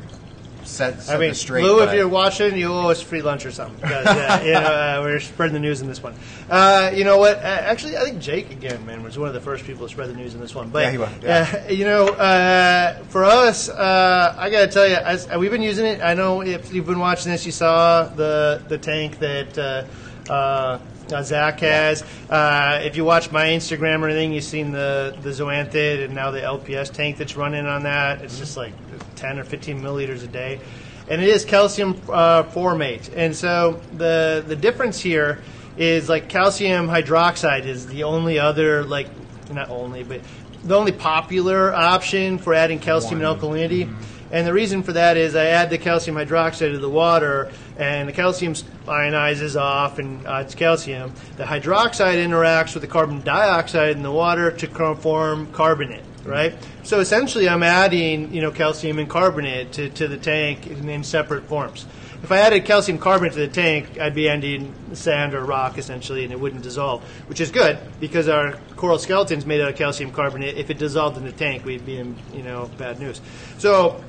set, set I mean, straight. Lou, if you're watching, you owe us free lunch or something. 'cause, yeah, you know, uh, we're spreading the news in this one. Uh, you know what? Uh, actually, I think Jake again, man, was one of the first people to spread the news in this one. But Yeah, he was, yeah. uh, you know, uh, for us, uh, I got to tell you, as, we've been using it. I know if you've been watching this, you saw the the tank that. Uh, uh, uh, Zach has. Uh, if you watch my Instagram or anything, you've seen the the Zoanthid and now the LPS tank that's running on that. It's just like 10 or 15 milliliters a day, and it is calcium uh, formate. And so the the difference here is like calcium hydroxide is the only other like not only but the only popular option for adding calcium and alkalinity. And the reason for that is I add the calcium hydroxide to the water, and the calcium ionizes off and it's calcium. The hydroxide interacts with the carbon dioxide in the water to form carbonate, right? So essentially, I'm adding you know calcium and carbonate to, to the tank in, in separate forms. If I added calcium carbonate to the tank, I'd be adding sand or rock essentially, and it wouldn't dissolve, which is good because our coral skeleton's made out of calcium carbonate. If it dissolved in the tank, we'd be in you know bad news. So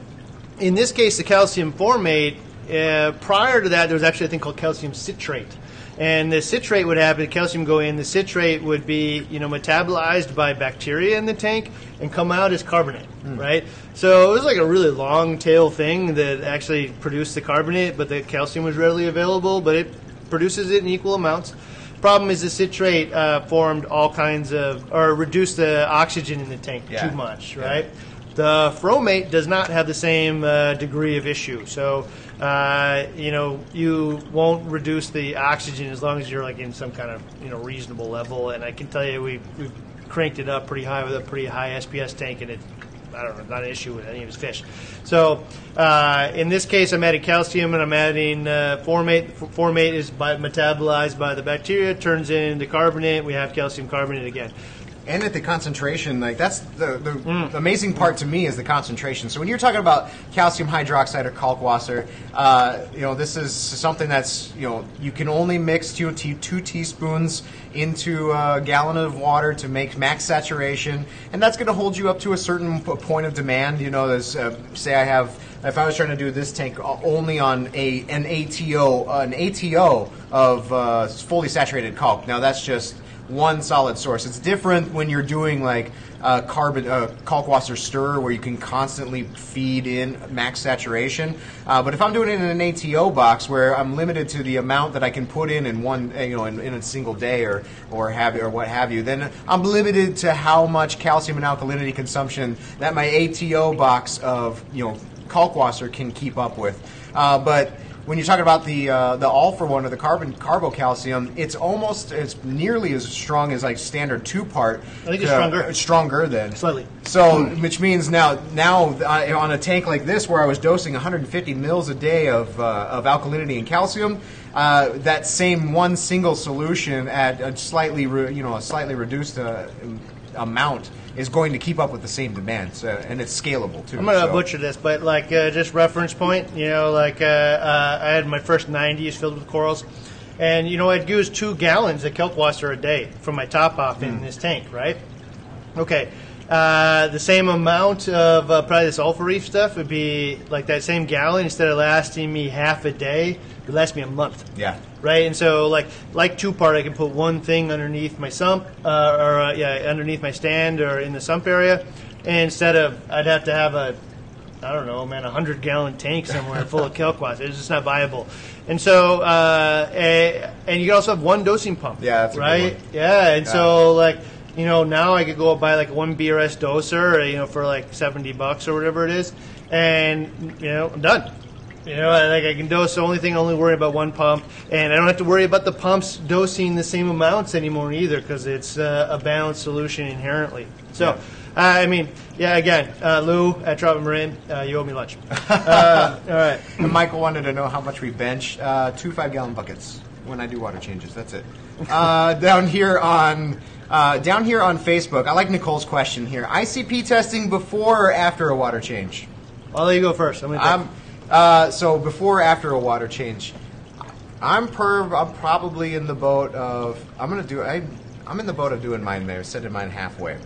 in this case, the calcium formate, uh, prior to that, there was actually a thing called calcium citrate. And the citrate would happen, calcium go in, the citrate would be, you know, metabolized by bacteria in the tank and come out as carbonate, right? So it was like a really long tail thing that actually produced the carbonate, but the calcium was readily available, but it produces it in equal amounts. Problem is the citrate uh, formed all kinds of, or reduced the oxygen in the tank Yeah. too much, right? The formate does not have the same uh, degree of issue. So, uh, you know, you won't reduce the oxygen as long as you're like in some kind of you know reasonable level. And I can tell you, we we cranked it up pretty high with a pretty high SPS tank, and it. I don't know, not an issue with any of his fish. So, uh, in this case, I'm adding calcium and I'm adding uh, formate. Formate is by, metabolized by the bacteria, turns into carbonate. We have calcium carbonate again. And at the concentration, like that's the, the amazing part to me is the concentration. So when you're talking about calcium hydroxide or kalkwasser, uh, you know this is something that's you know you can only mix two, te- two teaspoons into a gallon of water to make max saturation, and that's going to hold you up to a certain p- point of demand. You know, there's uh, say I have if I was trying to do this tank only on a an ATO an ATO of uh, fully saturated calc. Now that's just one solid source. It's different when you're doing like uh, carbon uh, kalkwasser stir, where you can constantly feed in max saturation. Uh, but if I'm doing it in an ATO box, where I'm limited to the amount that I can put in in one, uh, you know, in, in a single day or or have or what have you, then I'm limited to how much calcium and alkalinity consumption that my ATO box of you know kalkwasser can keep up with. Uh, but when you're talking about the uh, the all for one or the carbon carbocalcium, it's almost it's nearly as strong as like standard two part. I think it's stronger. Stronger than Slightly. So, which means now now uh, on a tank like this, where I was dosing 150 mils a day of uh, of alkalinity and calcium. Uh, that same one single solution at a slightly re, you know a slightly reduced uh, amount is going to keep up with the same demand, so, and it's scalable too. I'm gonna so- butcher this, but like uh, just reference point, you know, like uh, uh, I had my first 90s filled with corals, and you know I'd use two gallons of kelp kalkwasser a day from my top off Hmm. in this tank, right? Okay, uh, the same amount of uh, probably this All-For-Reef stuff would be like that same gallon instead of lasting me half a day, it would last me a month Yeah. Right? And so, like like two part, I can put one thing underneath my sump, uh, or uh, yeah, underneath my stand or in the sump area, and instead of I'd have to have a I don't know, man, a hundred gallon tank somewhere full of kalkwasser. It's just not viable. And so, uh, eh, and you can also have one dosing pump. Yeah, a right. Yeah, and so like you know now I could go buy like one BRS doser, you know, for like seventy bucks or whatever it is, and you know I'm done. You know, like I can dose. The only thing I only worry about one pump, and I don't have to worry about the pumps dosing the same amounts anymore either, because it's uh, a balanced solution inherently. So, uh, I mean, yeah. Again, uh, Lou at Tropic Marin, uh, you owe me lunch. (laughs) uh, all right. And Michael wanted to know how much we bench. Uh, two five gallon buckets when I do water changes. That's it. Uh, (laughs) down here on uh, down here on Facebook, I like Nicole's question here. ICP testing before or after a water change? I'll let you go first. I'm gonna I'm uh, so before or after a water change. I'm per. I'm probably in the boat of. I'm gonna do. I, I'm in the boat of doing mine there. Setting mine halfway.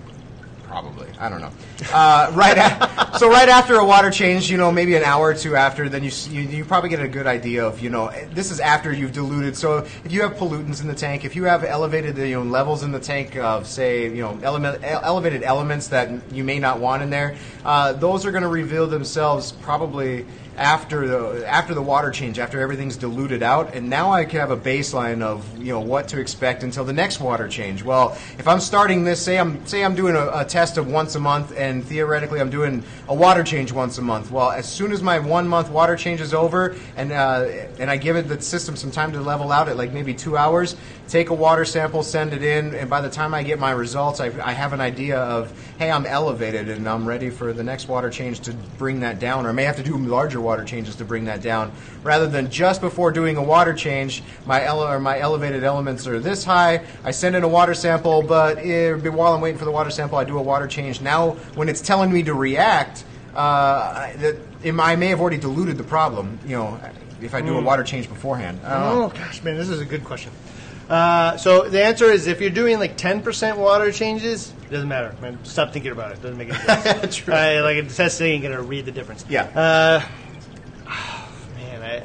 Probably. I don't know. Uh, (laughs) right. A, so right after a water change, you know, maybe an hour or two after, then you, you you probably get a good idea of you know this is after you've diluted. So if you have pollutants in the tank, if you have elevated you know levels in the tank of say you know element, ele- elevated elements that you may not want in there, uh, those are going to reveal themselves probably after the after the water change, after everything's diluted out, and now I can have a baseline of you know what to expect until the next water change. Well, if I'm starting this, say I'm say I'm doing a, a test of once a month, and theoretically I'm doing a water change once a month. Well, as soon as my one month water change is over, and uh, and I give it the system some time to level out at like maybe two hours, take a water sample, send it in, and by the time I get my results, I, I have an idea of hey, I'm elevated and I'm ready for the next water change to bring that down, or I may have to do larger water changes to bring that down, rather than just before doing a water change, my ele- or my elevated elements are this high. I send in a water sample, but eh, while I'm waiting for the water sample, I do a water change. Now, when it's telling me to react, uh, I- that I may have already diluted the problem. You know, if I do a water change beforehand. Oh gosh, man, this is a good question. Uh, so the answer is if you're doing like 10% water changes, it doesn't matter. Man, stop thinking about it. Doesn't make any difference. (laughs) True. Uh, like a test thing ain't gonna read the difference. Yeah. Uh, (sighs) man, I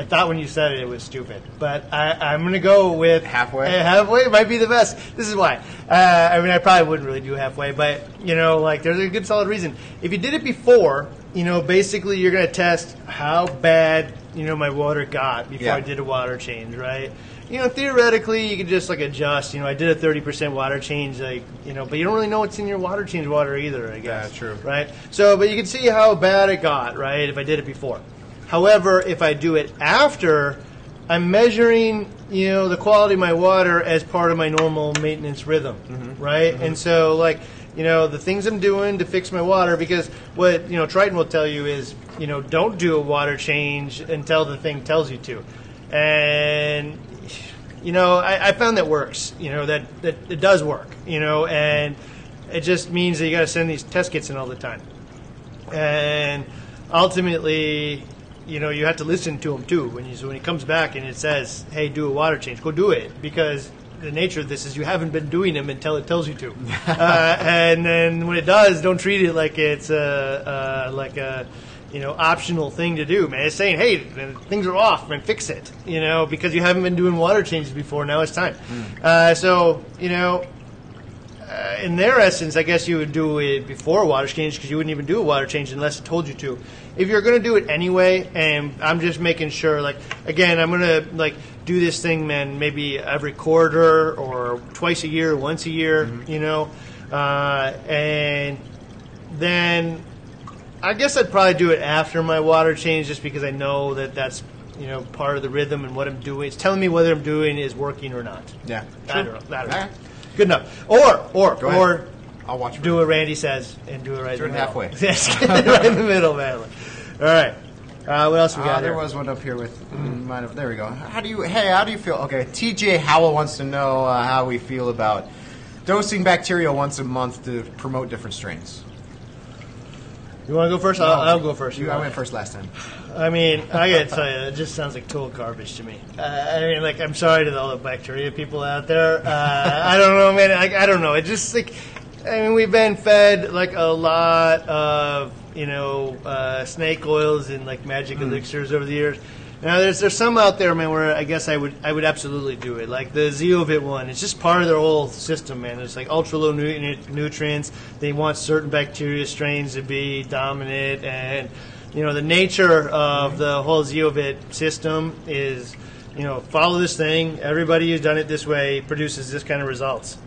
I thought when you said it it was stupid, but I, I'm gonna go with Halfway? Uh, halfway might be the best. This is why. Uh, I mean, I probably wouldn't really do halfway, but you know, like there's a good solid reason. If you did it before, you know, basically you're gonna test how bad you know my water got before Yeah. I did a water change, right? You know, theoretically, you could just like adjust. You know, I did a thirty percent water change, like you know, but you don't really know what's in your water change water either. I guess. Yeah, true. Right. So, but you can see how bad it got, right? If I did it before. However, if I do it after, I'm measuring, you know, the quality of my water as part of my normal maintenance rhythm, mm-hmm. right? Mm-hmm. And so, like, you know, the things I'm doing to fix my water, because what you know Triton will tell you is, you know, don't do a water change until the thing tells you to, and you know, I, I found that works. You know, that that it does work. You know, and it just means that you got to send these test kits in all the time and ultimately, you know, you have to listen to him too. When you so when he comes back and it says, "Hey, do a water change," go do it because the nature of this is you haven't been doing them until it tells you to. (laughs) uh, and then when it does, don't treat it like it's a, uh, like a you know optional thing to do. Man, it's saying, "Hey, things are off, man, fix it." You know, because you haven't been doing water changes before. Now it's time. Uh, so you know, uh, in their essence, I guess you would do it before a water change because you wouldn't even do a water change unless it told you to. If you're going to do it anyway, and I'm just making sure, like, again, I'm going to like do this thing, man, maybe every quarter or twice a year, once a year, you know, uh, and then I guess I'd probably do it after my water change, just because I know that that's you know part of the rhythm and what I'm doing. It's telling me whether I'm doing is working or not. Yeah. I don't know. I don't know. Alright. Good enough. Or or Go ahead. or I'll watch. for do you. what Randy says and do it right Do in it the middle. halfway. (laughs) Yes, right in the middle, man. All right. Uh, what else we Uh, got there here? was one up here with. mm, Might have, there we go. How do you? Hey, how do you feel? Okay, TJ Howell wants to know uh, how we feel about dosing bacteria once a month to promote different strains. You want to go first? I'll, I'll go first. You, I went first last time. I mean, I gotta tell you, it just sounds like total garbage to me. Uh, I mean, like, I'm sorry to all the bacteria people out there. Uh, I don't know, man. I, I don't know. It just like, I mean, we've been fed like a lot of you know uh, snake oils and like magic elixirs over the years. Now, there's there's some out there, man, where I guess I would I would absolutely do it. Like the Zeovit one, it's just part of their whole system, man. It's like ultra low nu- nutrients. They want certain bacteria strains to be dominant, and you know the nature of the whole Zeovit system is, you know, follow this thing. Everybody who's done it this way produces this kind of results.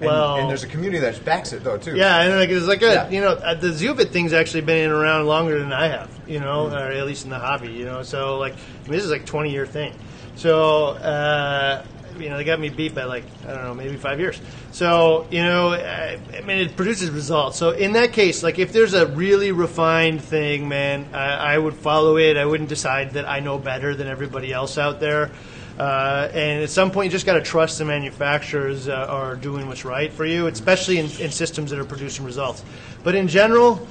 And, well, and there's a community that backs it though too. yeah, and like it's like a Yeah. you know uh, the Zeovit thing's actually been around longer than I have, you know, Mm-hmm. or at least in the hobby, you know. So like I mean, this is like twenty year thing. So uh, you know they got me beat by like I don't know maybe five years. So you know I, I mean it produces results. So in that case, like if there's a really refined thing, man, I, I would follow it. I wouldn't decide that I know better than everybody else out there. Uh, and at some point, you just got to trust the manufacturers uh, are doing what's right for you, especially in, in systems that are producing results. But in general,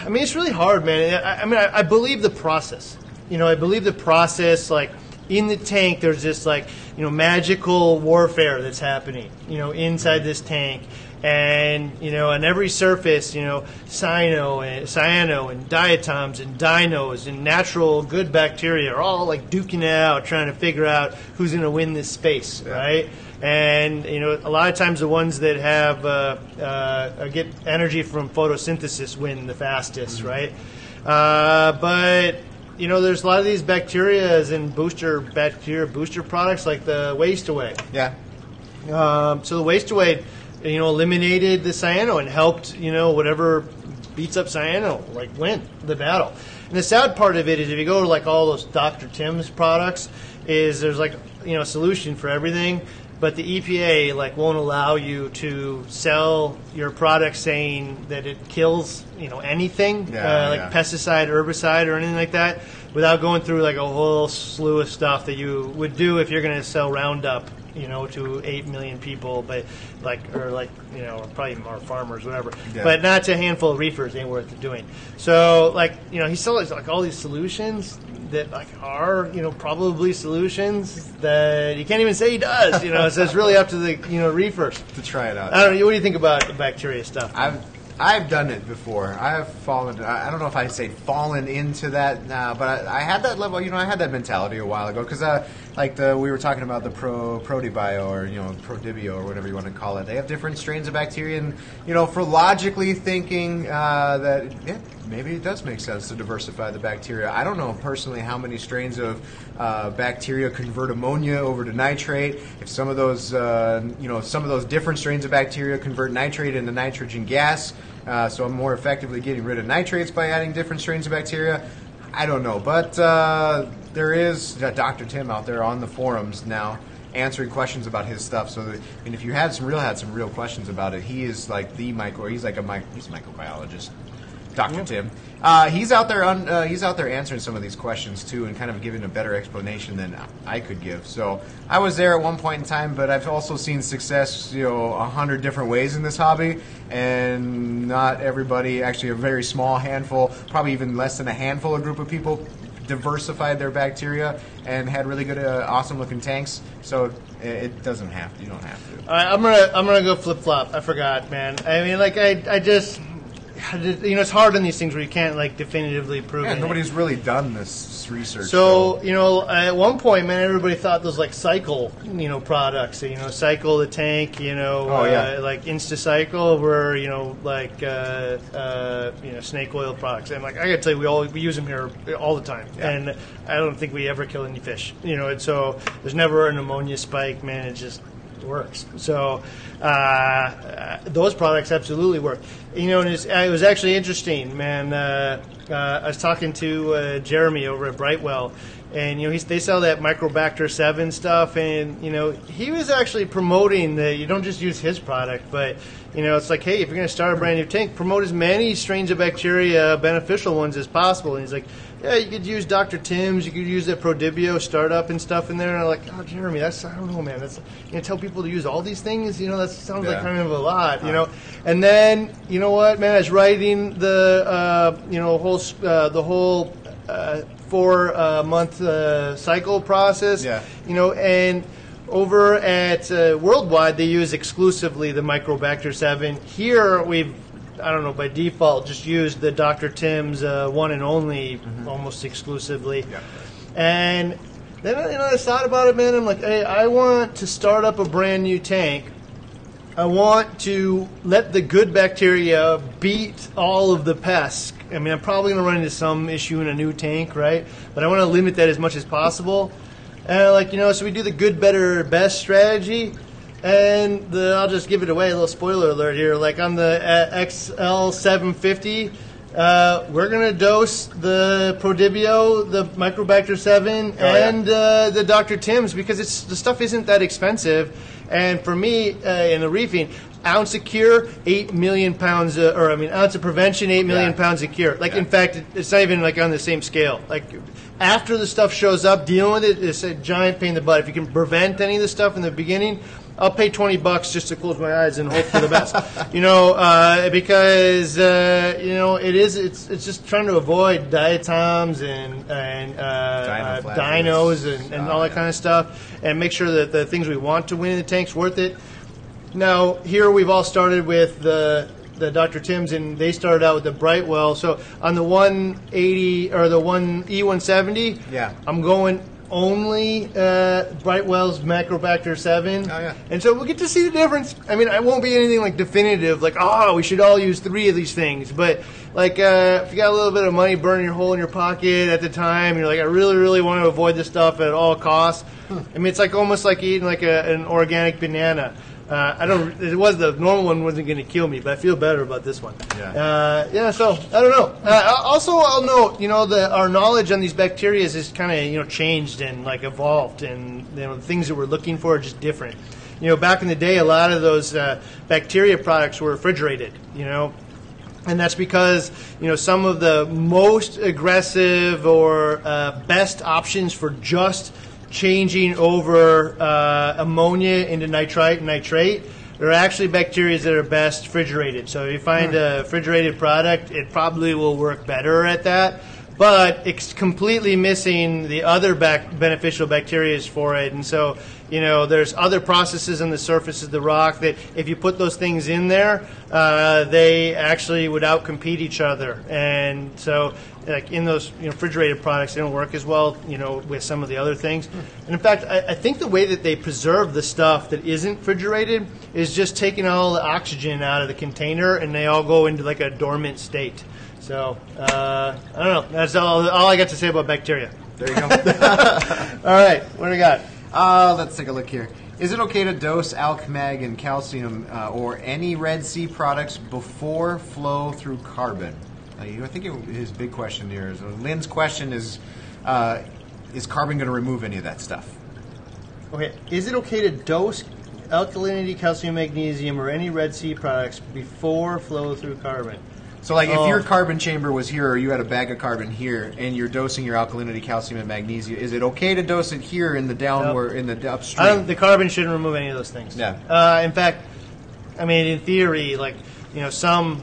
I mean, it's really hard, man. I, I mean, I, I believe the process. You know, I believe the process. Like in the tank, there's this like you know magical warfare that's happening. You know, inside this tank, and you know, on every surface, you know, cyano and cyano and diatoms and dinos and natural good bacteria are all like duking it out, trying to figure out who's going to win this space, right? and you know a lot of times the ones that have uh, uh, get energy from photosynthesis win the fastest, right? Uh, but you know there's a lot of these bacteria and booster bacteria booster products like the waste away. Yeah. Um, so the waste away, you know, eliminated the cyano and helped, you know, whatever beats up cyano, like win the battle. And the sad part of it is if you go to like all those Dr. Tim's products, is there's like, you know, a solution for everything but the EPA like won't allow you to sell your product saying that it kills you know anything Yeah, uh, like yeah. pesticide, herbicide, or anything like that, without going through like a whole slew of stuff that you would do if you're going to sell Roundup. You know, to eight million people, but like, or like, you know, or probably more farmers, whatever. Yeah. But not to a handful of reefers ain't worth doing. So, like, you know, he sells like all these solutions that like are you know probably solutions that you can't even say he does. You know, so it's really up to the you know reefers. (laughs) to try it out. I don't know. What do you think about the bacteria stuff? I've I've done it before. I've fallen. I I don't know if I say fallen into that, uh, but I, I had that level. You know, I had that mentality a while ago because, uh, like the we were talking about the pro protibio or you know prodibio or whatever you want to call it. They have different strains of bacteria, and you know, for logically thinking uh, that yeah, maybe it does make sense to diversify the bacteria. I don't know personally how many strains of uh, bacteria convert ammonia over to nitrate. If some of those, uh, you know, some of those different strains of bacteria convert nitrate into nitrogen gas, uh, so I'm more effectively getting rid of nitrates by adding different strains of bacteria. I don't know, but uh, there is uh, Dr. Tim out there on the forums now answering questions about his stuff. So, that, and if you had some real had some real questions about it, he is like the micro. He's like a mic, he's a microbiologist. Dr. Tim. Uh, he's out there on, uh, he's out there answering some of these questions too, and kind of giving a better explanation than I could give. So I was there at one point in time, but I've also seen success, you know, a hundred different ways in this hobby, and not everybody, actually a very small handful, probably even less than a handful of group of people diversified their bacteria and had really good, uh, awesome looking tanks. So it, it doesn't have to. You don't have to. All right, I'm gonna I'm gonna go flip flop. I forgot, man. I mean, like I I just you know it's hard on these things where you can't like definitively prove Yeah, anything. nobody's really done this research. So you know, at one point, man, everybody thought those like cycle, you know, products. You know, cycle the tank. You know, Oh, yeah. uh, like InstaCycle were you know like uh, uh, you know snake oil products. And like I gotta tell you, we all we use them here all the time, Yeah. and I don't think we ever kill any fish. You know, and so there's never an ammonia spike, man. It just works. So uh, those products absolutely work. You know, and it's, uh, it was actually interesting, man. Uh, uh, I was talking to uh, Jeremy over at Brightwell, and you know he's, they sell that Microbacter Seven stuff, and you know he was actually promoting that you don't just use his product, but you know it's like, hey, if you're going to start a brand new tank, promote as many strains of bacteria, beneficial ones as possible. And he's like, yeah, you could use Dr. Tim's, you could use that Prodibio startup and stuff in there. And I'm like, oh, Jeremy, that's I don't know, man. That's you know, tell people to use all these things. You know, that sounds like kind of a lot. You know, and then you know what, man? I was writing the uh, you know whole uh, the whole uh, four uh, month uh, cycle process. Yeah. You know, and over at uh, Worldwide, they use exclusively the Microbacter 7. Here, we've, I don't know, by default, just used the Dr. Tim's uh, one and only almost exclusively. Yeah. And then you know, I thought about it, man. I'm like, hey, I want to start up a brand new tank. I want to let the good bacteria beat all of the pests. I mean, I'm probably going to run into some issue in a new tank, right? But I want to limit that as much as possible. And like you know, so we do the good, better, best strategy. And the, I'll just give it away. A little spoiler alert here. Like on the uh, XL750, uh, we're gonna dose the Prodibio, the Microbacter 7, yeah. and uh, the Dr. Tim's because it's the stuff isn't that expensive. And for me, uh, in the reefing, ounce of cure, eight million pounds, uh, or I mean, ounce of prevention, eight million Yeah. pounds of cure. Like Yeah. in fact, it's not even like on the same scale. Like after the stuff shows up, dealing with it is a giant pain in the butt. If you can prevent any of the stuff in the beginning. I'll pay twenty bucks just to close my eyes and hope for the best, (laughs) you know, uh, because uh, you know it is. It's it's just trying to avoid diatoms and and uh, uh, dinos and, and Oh, all that yeah. kind of stuff, and make sure that the things we want to win in the tank's worth it. Now, here we've all started with the the Dr. Tim's, and they started out with the Brightwell. So on the 180 or the one E170, Yeah. I'm going only uh, Brightwell's Microbacter 7. Oh, yeah. And so we'll get to see the difference. I mean, it won't be anything like definitive, like, oh, we should all use three of these things. But, like, uh, if you got a little bit of money burning your hole in your pocket at the time, you're like, I really, really want to avoid this stuff at all costs. I mean, it's like almost like eating like a, an organic banana. Uh, I don't. It was the normal one wasn't going to kill me, but I feel better about this one. Yeah. Uh, yeah. So I don't know. Uh, also, I'll note, you know, the, our knowledge on these bacteria is kind of you know changed and like evolved, and you know the things that we're looking for are just different. You know, back in the day, a lot of those uh, bacteria products were refrigerated. You know, and that's because you know some of the most aggressive or uh, best options for just changing over uh, ammonia into nitrite and nitrate There are actually bacteria that are best refrigerated. So if you find a refrigerated product, it probably will work better at that. But it's completely missing the other bac- beneficial bacteria for it, and so you know there's other processes on the surface of the rock that if you put those things in there, uh, they actually would outcompete each other, and so like in those you know, refrigerated products, they don't work as well, you know, with some of the other things. And in fact, I, I think the way that they preserve the stuff that isn't refrigerated is just taking all the oxygen out of the container, and they all go into like a dormant state. So uh, I don't know. That's all, all I got to say about bacteria. There you go. (laughs) All right, what do we got? uh, let's take a look here. Is it okay to dose Alkmag and calcium uh, or any Red Sea products before flow through carbon? I think it, his big question here is uh, Lynn's question is uh, is carbon going to remove any of that stuff? Okay, is it okay to dose alkalinity, calcium, magnesium, or any Red Sea products before flow through carbon? So, like, if Oh. your carbon chamber was here, or you had a bag of carbon here, and you're dosing your alkalinity, calcium, and magnesium, is it okay to dose it here in the downward, in the upstream? the carbon shouldn't remove any of those things. Yeah. Uh, in fact, I mean, in theory, like you know, some,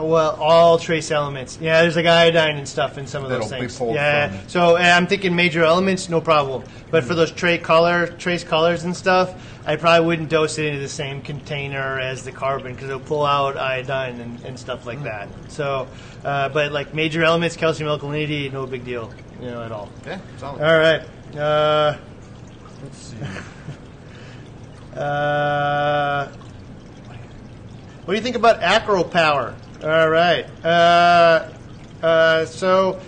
well, all trace elements. Yeah, there's like iodine and stuff in some of those That'll things. Yeah. So uh, I'm thinking major elements, no problem. But Hmm. for those trace color, trace colors and stuff, I probably wouldn't dose it into the same container as the carbon because it'll pull out iodine and, and stuff Hmm. like that. So, uh, but like major elements, calcium, alkalinity, no big deal, you know, at all. yeah, solid. All right. Uh, Let's see. (laughs) uh, what do you think about acro power? All right. Uh, uh, so,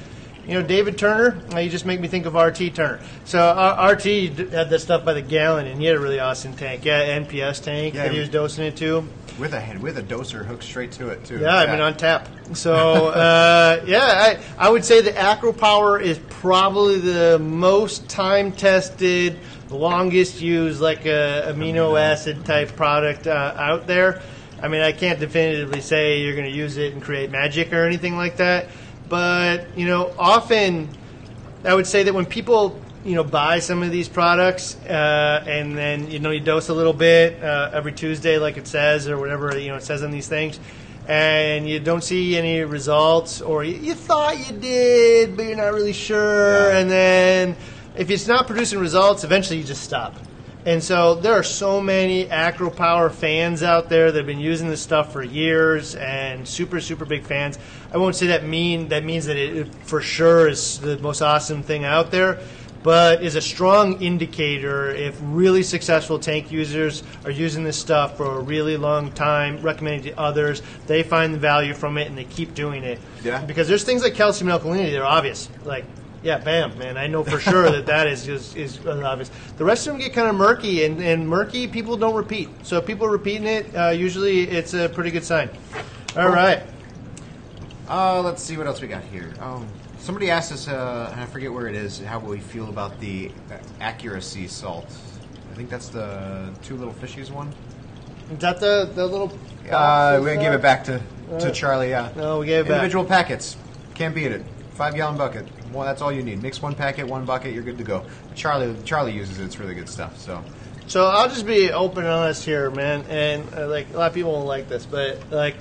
you know, David Turner, uh, you just make me think of RT Turner. So, uh, RT had this stuff by the gallon, and he had a really awesome tank. Yeah, NPS tank Yeah, that he was dosing it to. With a head, with a doser hooked straight to it too. Yeah, I mean on tap. So uh, yeah, I, I would say the Acro Power is probably the most time tested, longest used like a amino acid type product uh, out there. I mean, I can't definitively say you're going to use it and create magic or anything like that, but you know, often I would say that when people you know buy some of these products uh, and then you know you dose a little bit uh, every Tuesday, like it says, or whatever you know it says on these things, and you don't see any results, or you, you thought you did, but you're not really sure, Yeah. and then if it's not producing results, eventually you just stop. And so there are so many AcroPower fans out there that have been using this stuff for years and super super big fans. I won't say that mean that means that it, it for sure is the most awesome thing out there, but is a strong indicator if really successful tank users are using this stuff for a really long time, recommending it to others. They find the value from it and they keep doing it. Yeah. Because there's things like calcium and alkalinity that are obvious, like yeah, bam, man. I know for sure that that is, is is obvious. The rest of them get kind of murky, and, and murky people don't repeat. So if people are repeating it, uh, usually it's a pretty good sign. All right. Uh, let's see what else we got here. Oh, somebody asked us, uh, and I forget where it is, how we feel about the uh, accuracy salt. I think that's the two little fishies one. Is that the, the little. Uh, we gave it back to, to Uh, Charlie. Yeah. no, we gave it back. Individual packets. Can't beat it. Five gallon bucket. Well, that's all you need. Mix one packet, one bucket. You're good to go. Charlie, Charlie uses it. It's really good stuff. So. So I'll just be open and honest here, man. And uh, like a lot of people won't like this, but like.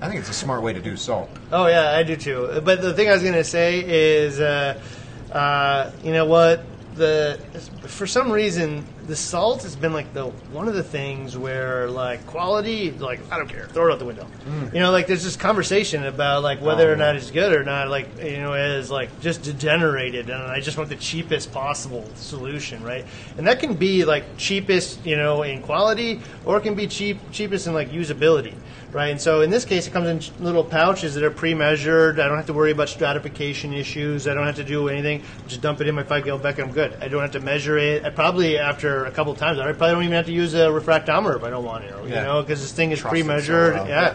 I think it's a smart way to do salt. Oh yeah, I do too. But the thing I was going to say is, uh, uh, you know what? The for some reason the salt has been like the one of the things where like quality, like I don't care, throw it out the window. Mm. You know, like there's this conversation about like whether Oh, or not it's good or not, like you know, as like just degenerated, and I just want the cheapest possible solution, right? And that can be like cheapest, you know, in quality, or it can be cheap cheapest in like usability right? And so in this case, it comes in little pouches that are pre-measured. I don't have to worry about stratification issues. I don't have to do anything. Just dump it in my five gallon bucket. I'm good. I don't have to measure it. I probably after a couple times, I probably don't even have to use a refractometer if I don't want to. You Yeah. know, because this thing is Trust pre-measured. well. yeah.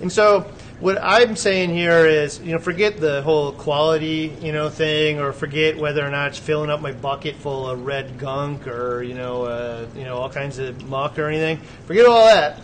And so what I'm saying here is, you know, forget the whole quality, you know, thing, or forget whether or not it's filling up my bucket full of red gunk or you know, uh, you know, all kinds of muck or anything. Forget all that.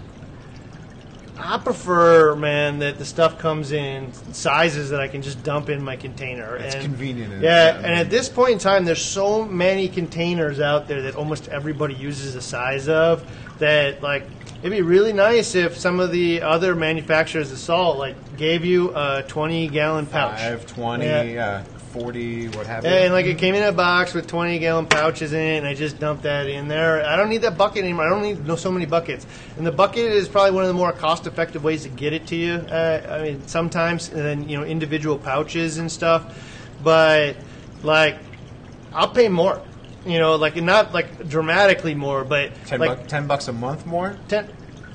I prefer, man, that the stuff comes in sizes that I can just dump in my container. It's and, convenient Yeah, yeah, and at this point in time, there's so many containers out there that almost everybody uses the size of that, like, it'd be really nice if some of the other manufacturers of salt, like, gave you a 20 gallon pouch. Five, 20, Yeah. uh, 40, what have you. And like it came in a box with 20 gallon pouches in it, and I just dumped that in there. I don't need that bucket anymore. I don't need no so many buckets. And the bucket is probably one of the more cost effective ways to get it to you. Uh, I mean, sometimes, and then, you know, individual pouches and stuff. But, like, I'll pay more. You know, like, not like dramatically more, but 10, like buck, 10 bucks a month more? 10,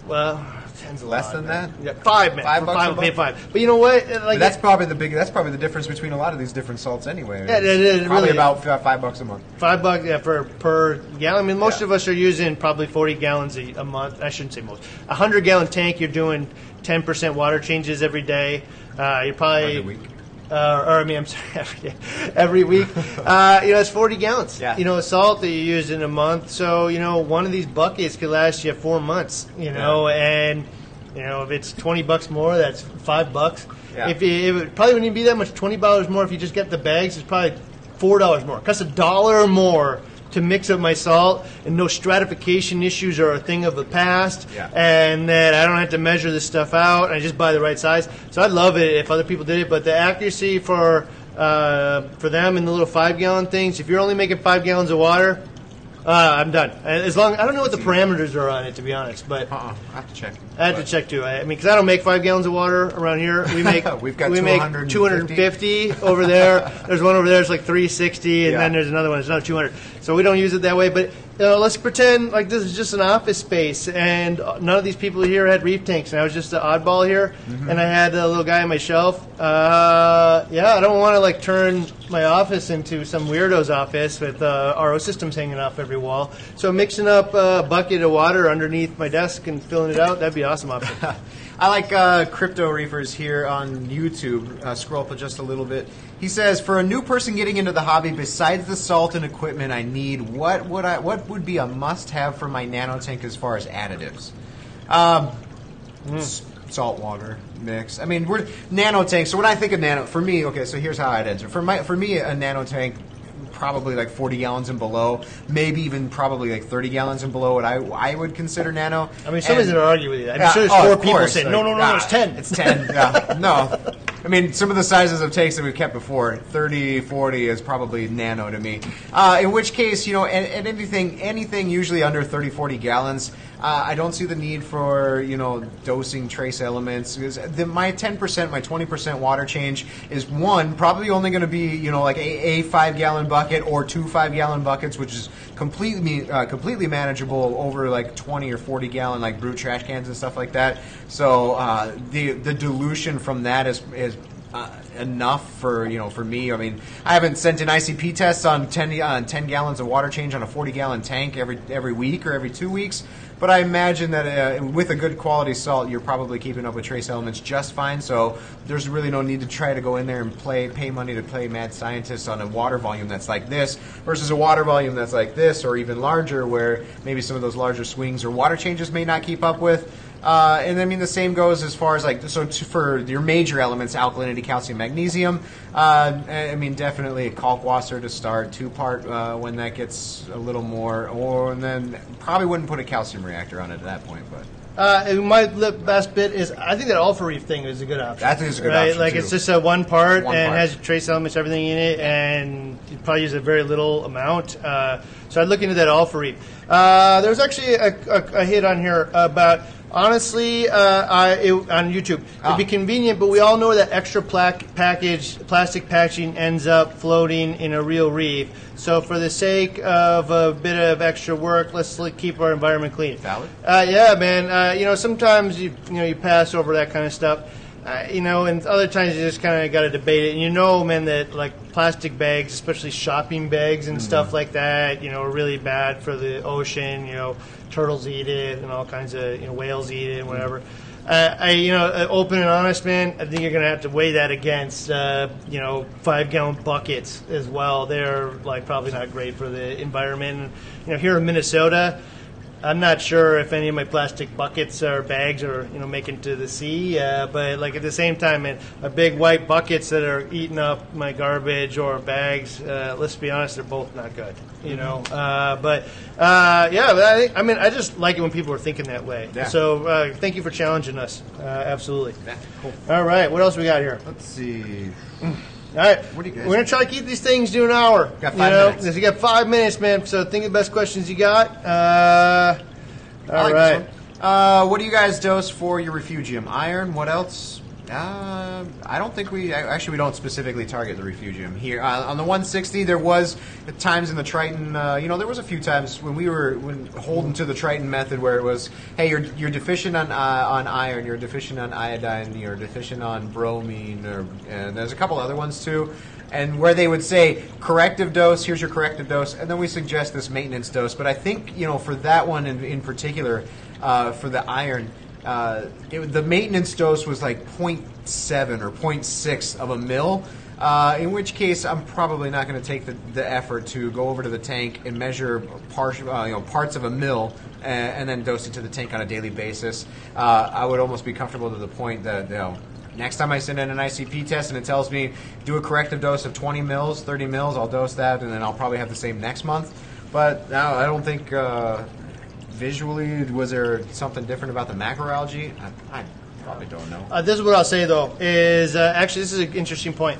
well, ten's Less than man. that? Yeah, five, man. Five For bucks five, a pay five. But you know what? Like, that's probably the big. That's probably the difference between a lot of these different salts, anyway. Yeah, it is, it probably really about f- five bucks a month. Five bucks yeah, for per gallon. I mean, most Yeah. of us are using probably forty gallons a, a month. I shouldn't say most. A hundred gallon tank, you're doing ten percent water changes every day. Uh, you're probably Every week. Uh, or I mean, I'm (laughs) sorry, every day, every week. uh, you know, it's 40 gallons. Yeah. You know, of salt that you use in a month. So you know, one of these buckets could last you four months. You know, and you know, if it's 20 bucks more, that's five bucks. Yeah. If it, it probably wouldn't even be that much, 20 dollars more if you just get the bags. It's probably four dollars more. Costs a dollar more to mix up my salt, and no stratification issues are a thing of the past. Yeah. And that I don't have to measure this stuff out. I just buy the right size. So I'd love it if other people did it, but the accuracy for uh, for them in the little five gallon things, if you're only making five gallons of water, uh, I'm done. As long I don't know what the parameters are on it to be honest, but Uh-uh. I have to check. I had to check too. I I mean, because I don't make five gallons of water around here. We make (laughs) We've got we make 250. 250 over there. There's one over there. It's like 360, and Yeah. then there's another one. It's another 200. So we don't use it that way. But you know, let's pretend like this is just an office space, and none of these people here had reef tanks, and I was just an oddball here, Mm-hmm. and I had a little guy on my shelf. Uh, yeah, I don't want to like turn my office into some weirdo's office with uh, RO systems hanging off every wall. So mixing up a bucket of water underneath my desk and filling it out, that'd be awesome option. (laughs) I like uh, Crypto Reefers here on YouTube. Uh, scroll up just a little bit. He says, "For a new person getting into the hobby, besides the salt and equipment I need, what would I what would be a must-have for my nano tank as far as additives? Um, s- salt water mix. I mean, we're nano tank. So when I think of nano, for me, okay. So here's how I'd answer. For my for me, a nano tank." Probably like 40 gallons and below, maybe even probably like 30 gallons and below. What I I would consider nano. I mean, somebody's And- to argue with you. I'm yeah, sure there's oh, four people course, saying, no, no, no, ah, it's 10. It's 10, yeah. (laughs) No. I mean, some of the sizes of tanks that we've kept before, 30, 40 is probably nano to me. Uh, in which case, you know, and, and anything, anything usually under 30, 40 gallons, uh, I don't see the need for, you know, dosing trace elements. The, my 10%, my 20% water change is one, probably only going to be, you know, like a, a five gallon bucket or two five gallon buckets, which is completely, uh, completely manageable over like 20 or 40 gallon, like brew trash cans and stuff like that. So, uh, the, the dilution from that is, is uh, enough for you know for me. I mean, I haven't sent in ICP tests on ten on ten gallons of water change on a forty gallon tank every every week or every two weeks. But I imagine that uh, with a good quality salt, you're probably keeping up with trace elements just fine. So there's really no need to try to go in there and play pay money to play mad scientist on a water volume that's like this versus a water volume that's like this or even larger, where maybe some of those larger swings or water changes may not keep up with. Uh, and I mean, the same goes as far as like so for your major elements: alkalinity, calcium, magnesium. Uh, I I mean, definitely a kalkwasser to start, two part uh, when that gets a little more, or and then probably wouldn't put a calcium reactor on it at that point, but. Uh, my best bit is I think that All-For-Reef thing is a good option. That is a good right? option, Like too. it's just a one part One and part. has trace elements, everything in it, and you probably use a very little amount. Uh, so I'd look into that All-For-Reef. Uh, there's actually a, a, a hit on here about Honestly, uh, I, it, on YouTube, Ah. it'd be convenient, but we all know that extra plaque package, plastic packaging ends up floating in a real reef. So, for the sake of a bit of extra work, let's like, keep our environment clean. Valid. Uh, yeah, man. Uh, you know, sometimes you you know you pass over that kind of stuff. Uh, you know, and other times you just kind of got to debate it. And you know, man, that like plastic bags, especially shopping bags and stuff like that, you know, are really bad for the ocean. You know, turtles eat it, and all kinds of you know whales eat it, and whatever. Uh, I, you know, uh, open and honest, man. I think you're gonna have to weigh that against, uh, you know, five gallon buckets as well. They're like probably not great for the environment. You know, here in Minnesota, I'm not sure if any of my plastic buckets or bags are, you know, making to the sea. Uh, but like at the same time, man, a big white buckets that are eating up my garbage or bags. Uh, let's be honest, they're both not good. You know, uh, but uh, yeah, but I, think, I mean, I just like it when people are thinking that way. Yeah. So uh, thank you for challenging us. Uh, absolutely. Yeah, cool. All right, what else we got here? Let's see. All right, What do you guys- we're gonna try to keep these things to an hour. Got you five know? minutes. You got five minutes, man. So think of the best questions you got. Uh, I all like right. this one. Uh, what do you guys dose for your refugium? Iron. What else? Uh, I don't think we actually we don't specifically target the refugium here uh, on the 160. There was times in the Triton. Uh, you know, there was a few times when we were when holding to the Triton method where it was, hey, you're you're deficient on uh, on iron, you're deficient on iodine, you're deficient on bromine, or and there's a couple other ones too. And where they would say corrective dose, here's your corrective dose, and then we suggest this maintenance dose. But I think you know for that one in, in particular, uh, for the iron, uh, it, the maintenance dose was like 0.7 or 0.6 of a mil. Uh, in which case, I'm probably not going to take the, the effort to go over to the tank and measure uh, you know, parts of a mil and, and then dose it to the tank on a daily basis. Uh, I would almost be comfortable to the point that you know Next time I send in an ICP test and it tells me do a corrective dose of 20 mils, 30 mils, I'll dose that, and then I'll probably have the same next month. But now I don't think uh, visually was there something different about the macroalgae. I, I probably don't know. Uh, this is what I'll say though is uh, actually this is an interesting point.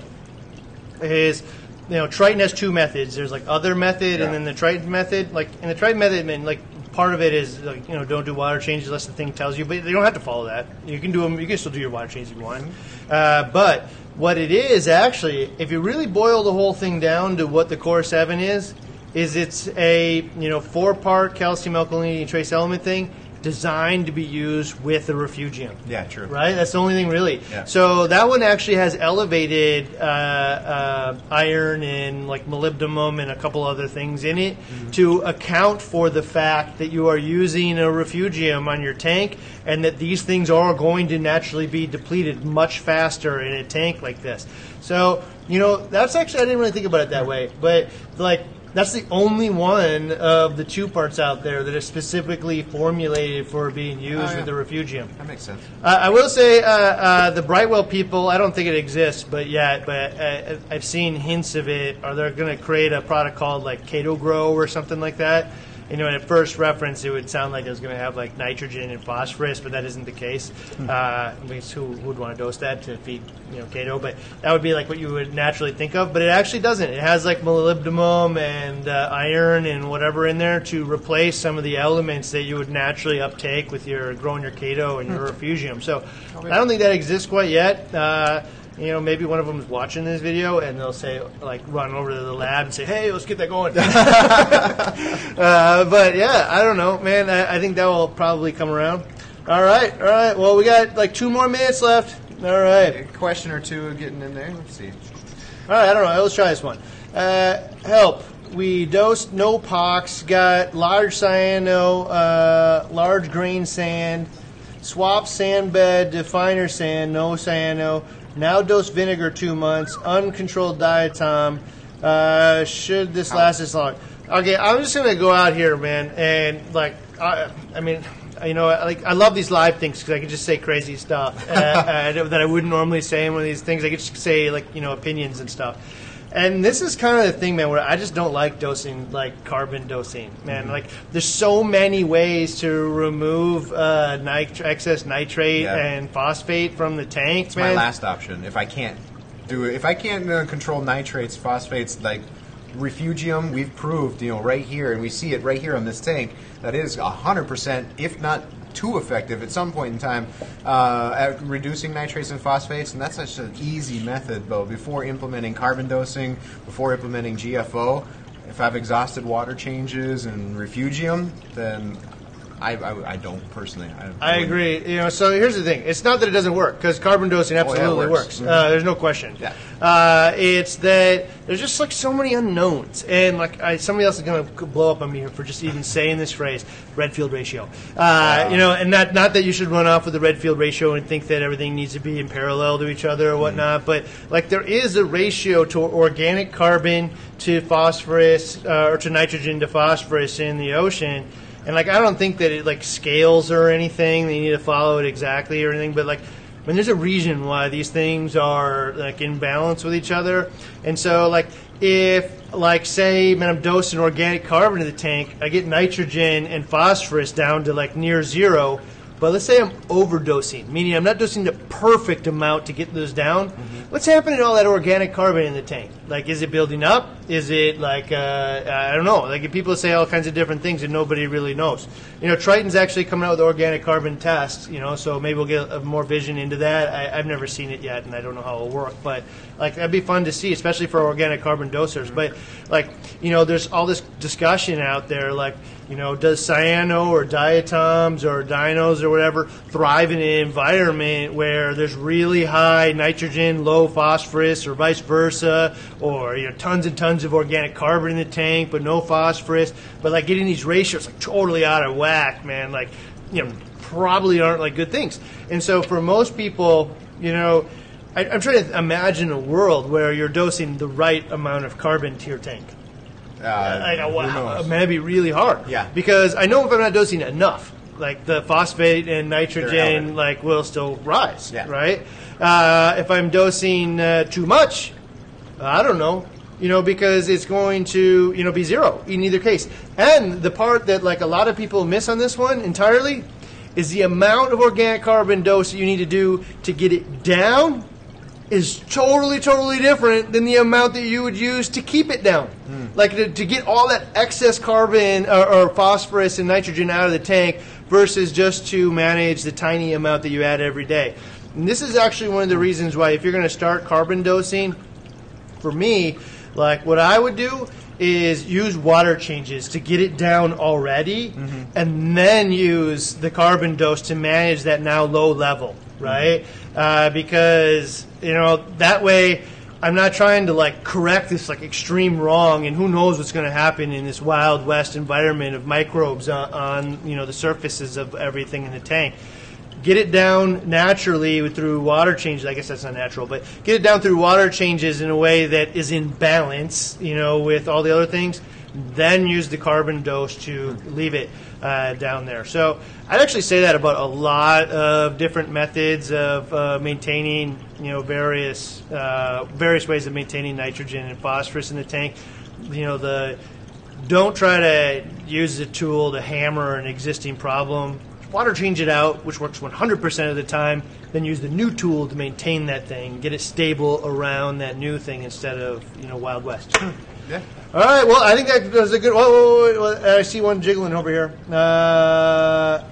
Is you know Triton has two methods. There's like other method Yeah. and then the Triton method. Like in the Triton method, I mean, like part of it is like you know don't do water changes unless the thing tells you, but you don't have to follow that. You can do them. You can still do your water changes if you want. Uh, but what it is actually, if you really boil the whole thing down to what the core seven is, is it's a you know four part calcium alkalinity trace element thing designed to be used with the refugium. Yeah, true. Right? That's the only thing really. Yeah. So that one actually has elevated uh, uh, iron and like molybdenum and a couple other things in it Mm-hmm. to account for the fact that you are using a refugium on your tank and that these things are going to naturally be depleted much faster in a tank like this. So, you know, that's actually, I didn't really think about it that way, but like, that's the only one of the two parts out there that is specifically formulated for being used Oh, yeah. with the refugium. That makes sense. Uh, I will say uh, uh, the Brightwell people. I don't think it exists, but yet, but uh, I've seen hints of it. Are they going to create a product called like Chaeto Grow or something like that? You know, at first reference, it would sound like it was going to have like nitrogen and phosphorus, but that isn't the case. Uh, I mean, who would want to dose that to feed you know Chaeto? But that would be like what you would naturally think of. But it actually doesn't. It has like molybdenum and uh, iron and whatever in there to replace some of the elements that you would naturally uptake with your growing your Chaeto and your refugium. So I don't think that exists quite yet. Uh, you know, maybe one of them is watching this video and they'll say, like, run over to the lab and say, "Hey, let's get that going." (laughs) (laughs) uh, but yeah, I don't know, man. I, I think that will probably come around. All right, all right. Well, we got like two more minutes left. All right. A question or two getting in there. Let's see. All right, I don't know. Let's try this one. Uh, help. We dosed NoPox, got large cyano, uh, large grain sand, swap sand bed to finer sand, no cyano. Now dose vinegar two months, uncontrolled diatom. Uh, should this last this long? Okay, I'm just gonna go out here, man, and like, I, I mean, you know, like I love these live things because I can just say crazy stuff (laughs) uh, uh, that I wouldn't normally say in one of these things. I could just say like you know opinions and stuff. And this is kind of the thing, man, where I just don't like dosing, like carbon dosing, man. Mm-hmm. Like, there's so many ways to remove uh, nit- excess nitrate Yeah. and phosphate from the tank, It's man. my last option. If I can't do it, if I can't uh, control nitrates, phosphates, like refugium, we've proved, you know, right here, and we see it right here on this tank, that is hundred percent, if not too effective at some point in time uh, at reducing nitrates and phosphates, and that's such an easy method, though. Before implementing carbon dosing, before implementing GFO, if I've exhausted water changes and refugium, then I, I, I don't personally. I, I agree. You know, so here's the thing: it's not that it doesn't work because carbon dosing absolutely works. works. Uh, there's no question. Yeah. Uh, it's that there's just like so many unknowns, and like I, somebody else is going to blow up on me here for just even saying this phrase, Redfield ratio. Uh, You know, and not not that you should run off with the Redfield ratio and think that everything needs to be in parallel to each other or whatnot, but like there is a ratio to organic carbon to phosphorus uh, or to nitrogen to phosphorus in the ocean. And like I don't think that it like scales or anything. You need to follow it exactly or anything. But like, I mean, there's a reason why these things are like in balance with each other. And so like if like say when I'm dosing organic carbon to the tank, I get nitrogen and phosphorus down to like near zero. But let's say I'm overdosing, meaning I'm not dosing the perfect amount to get those down. Mm-hmm. What's happening to all that organic carbon in the tank? Like, is it building up? Is it like, uh, I don't know. Like, people say all kinds of different things and nobody really knows. You know, Triton's actually coming out with organic carbon tests, you know, so maybe we'll get a, more vision into that. I, I've never seen it yet and I don't know how it'll work, but like, that'd be fun to see, especially for organic carbon dosers. But, like, you know, there's all this discussion out there, like, you know, does cyano or diatoms or dinos or whatever thrive in an environment where there's really high nitrogen, low phosphorus, or vice versa, or you know, tons and tons of organic carbon in the tank but no phosphorus? But like getting these ratios like totally out of whack, man. Like, you know, probably aren't like good things. And so for most people, you know. I, I'm trying to imagine a world where you're dosing the right amount of carbon to your tank. Uh, who wow, knows? that'd be really hard. Yeah. Because I know if I'm not dosing enough, like the phosphate and nitrogen, like will still rise. Yeah. Right. Uh, if I'm dosing uh, too much, I don't know. You know, because it's going to you know be zero in either case. And the part that like a lot of people miss on this one entirely is the amount of organic carbon dose that you need to do to get it down is totally, totally different than the amount that you would use to keep it down. Like to, to get all that excess carbon or, or phosphorus and nitrogen out of the tank versus just to manage the tiny amount that you add every day. And this is actually one of the reasons why if you're going to start carbon dosing, for me, like what I would do is use water changes to get it down already, and then use the carbon dose to manage that now low level, right? Uh, because you know that way. I'm not trying to like correct this like extreme wrong, and who knows what's going to happen in this wild west environment of microbes on, on you know the surfaces of everything in the tank get it down naturally through water changes. I guess that's not natural, but get it down through water changes in a way that is in balance, you know, with all the other things. Then use the carbon dose to leave it uh, down there. So I'd actually say that about a lot of different methods of uh, maintaining, you know, various uh, various ways of maintaining nitrogen and phosphorus in the tank. You know, the don't try to use a tool to hammer an existing problem. Water change it out, which works 100% of the time. Then use the new tool to maintain that thing, get it stable around that new thing instead of you know Wild West. Yeah. All right. Well, I think that was a good. Whoa, whoa, whoa, whoa, I see one jiggling over here. Uh,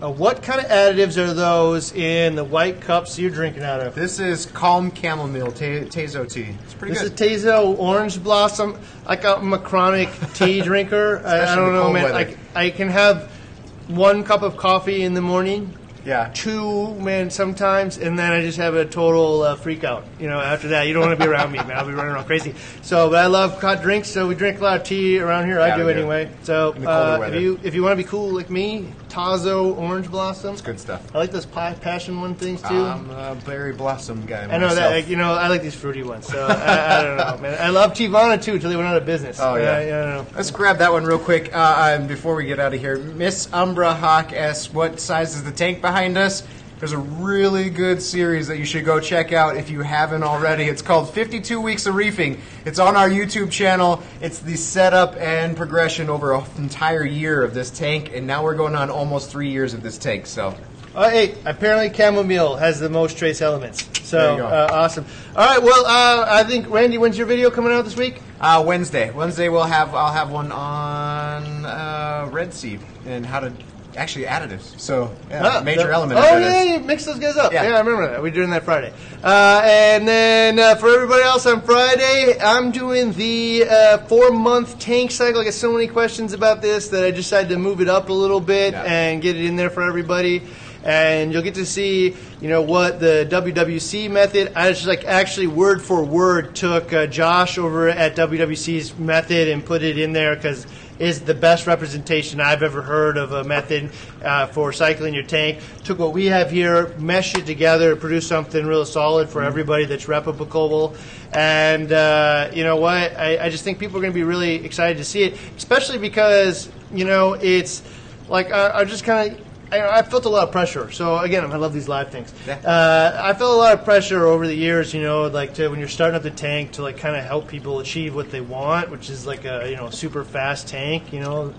uh, what kind of additives are those in the white cups you're drinking out of? This is Calm Chamomile Ta- Tazo tea. It's pretty This good. This is Tazo Orange Blossom. Like I'm a chronic tea (laughs) drinker. I, I don't know, man. I, I can have one cup of coffee in the morning, yeah. two, man, sometimes, and then I just have a total uh, freak out. You know, after that, you don't want to be around me, man. I'll be running around crazy. So, but I love hot drinks, so we drink a lot of tea around here. I do anyway. So, In the colder uh, if you if you want to be cool like me, Tazo Orange Blossom. It's good stuff. I like those pie passion one things too. I'm a berry blossom guy. I know that. Like, you know, I like these fruity ones. So I, I don't know, man. I love Teavana too until they went out of business. Oh, yeah. I, I don't know. Let's grab that one real quick uh, um, before we get out of here. Miss Umbra Hawk asks, "What size is the tank behind us?" There's a really good series that you should go check out if you haven't already. It's called 52 Weeks of Reefing. It's on our YouTube channel. It's the setup and progression over an entire year of this tank, and now we're going on almost three years of this tank. So Uh, hey, apparently chamomile has the most trace elements. So There you go. uh, awesome. All right. Well, uh, I think Randy, when's your video coming out this week? uh, Wednesday, Wednesday we'll have I'll have one on uh, Red Sea and how to actually additives. So yeah, Ah, major the- element. Oh yeah, you mix those guys up. Yeah. Yeah, I remember that. We were doing that Friday. Uh, and then uh, for everybody else on Friday, I'm doing the uh, four month tank cycle. I get so many questions about this that I decided to move it up a little bit Yeah. and get it in there for everybody. And you'll get to see, you know, what the WWC method. I just like actually word for word took uh, Josh over at WWC's method and put it in there because is the best representation I've ever heard of a method uh, for cycling your tank. Took what we have here, meshed it together, produced something real solid for everybody that's replicable. And uh, you know what? I, I just think people are going to be really excited to see it, especially because you know it's like I, I just kind of. I, I felt a lot of pressure. So again, I love these live things. Yeah. Uh, I felt a lot of pressure over the years, you know, like to when you're starting up the tank to like kind of help people achieve what they want, which is like a you know super fast tank, you know.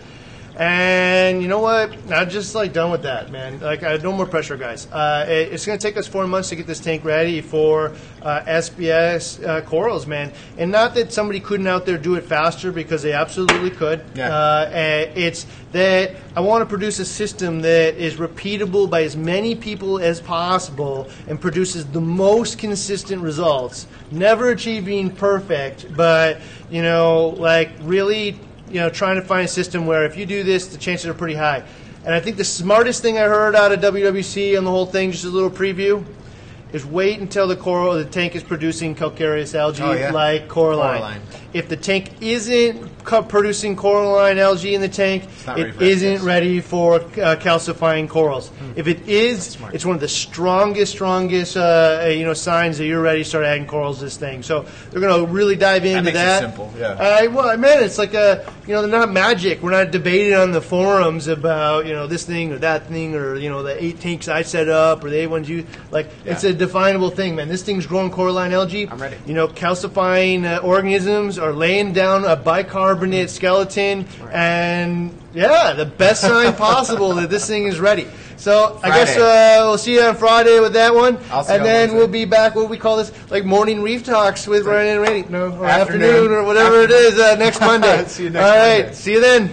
And you know what? I'm just like done with that, man. Like, I, no more pressure, guys. Uh, it- it's going to take us four months to get this tank ready for uh, SPS uh, corals, man. And not that somebody couldn't out there do it faster because they absolutely could. Yeah. Uh, and it's that I want to produce a system that is repeatable by as many people as possible and produces the most consistent results. Never achieving perfect, but you know, like really, you know, trying to find a system where if you do this, the chances are pretty high. And I think the smartest thing I heard out of WWC on the whole thing, just a little preview, is wait until the coral the tank is producing calcareous algae Oh, yeah. like coralline. Coralline. If the tank isn't co- producing coralline algae in the tank, not ready it for isn't ready for uh, calcifying corals. If it is, it's one of the strongest, strongest uh, you know signs that you're ready to start adding corals to this thing. So they're going to really dive into makes it that. simple, yeah. I, well, man, it's like a you know they're not magic. We're not debating on the forums about you know this thing or that thing or you know the eight tanks I set up or the eight ones you like. It's a definable thing, man. This thing's growing coralline algae. I'm ready. You know, calcifying uh, organisms are laying down a bicarbonate skeleton, and yeah, the best sign (laughs) possible that this thing is ready. So I guess uh, we'll see you on Friday with that one, I'll see and then Wednesday. we'll be back. What we call this, like morning reef talks with Ryan and Randy, no, or afternoon, Afternoon. or whatever it is uh, next (laughs) Monday. See you next All right, Monday. see you then.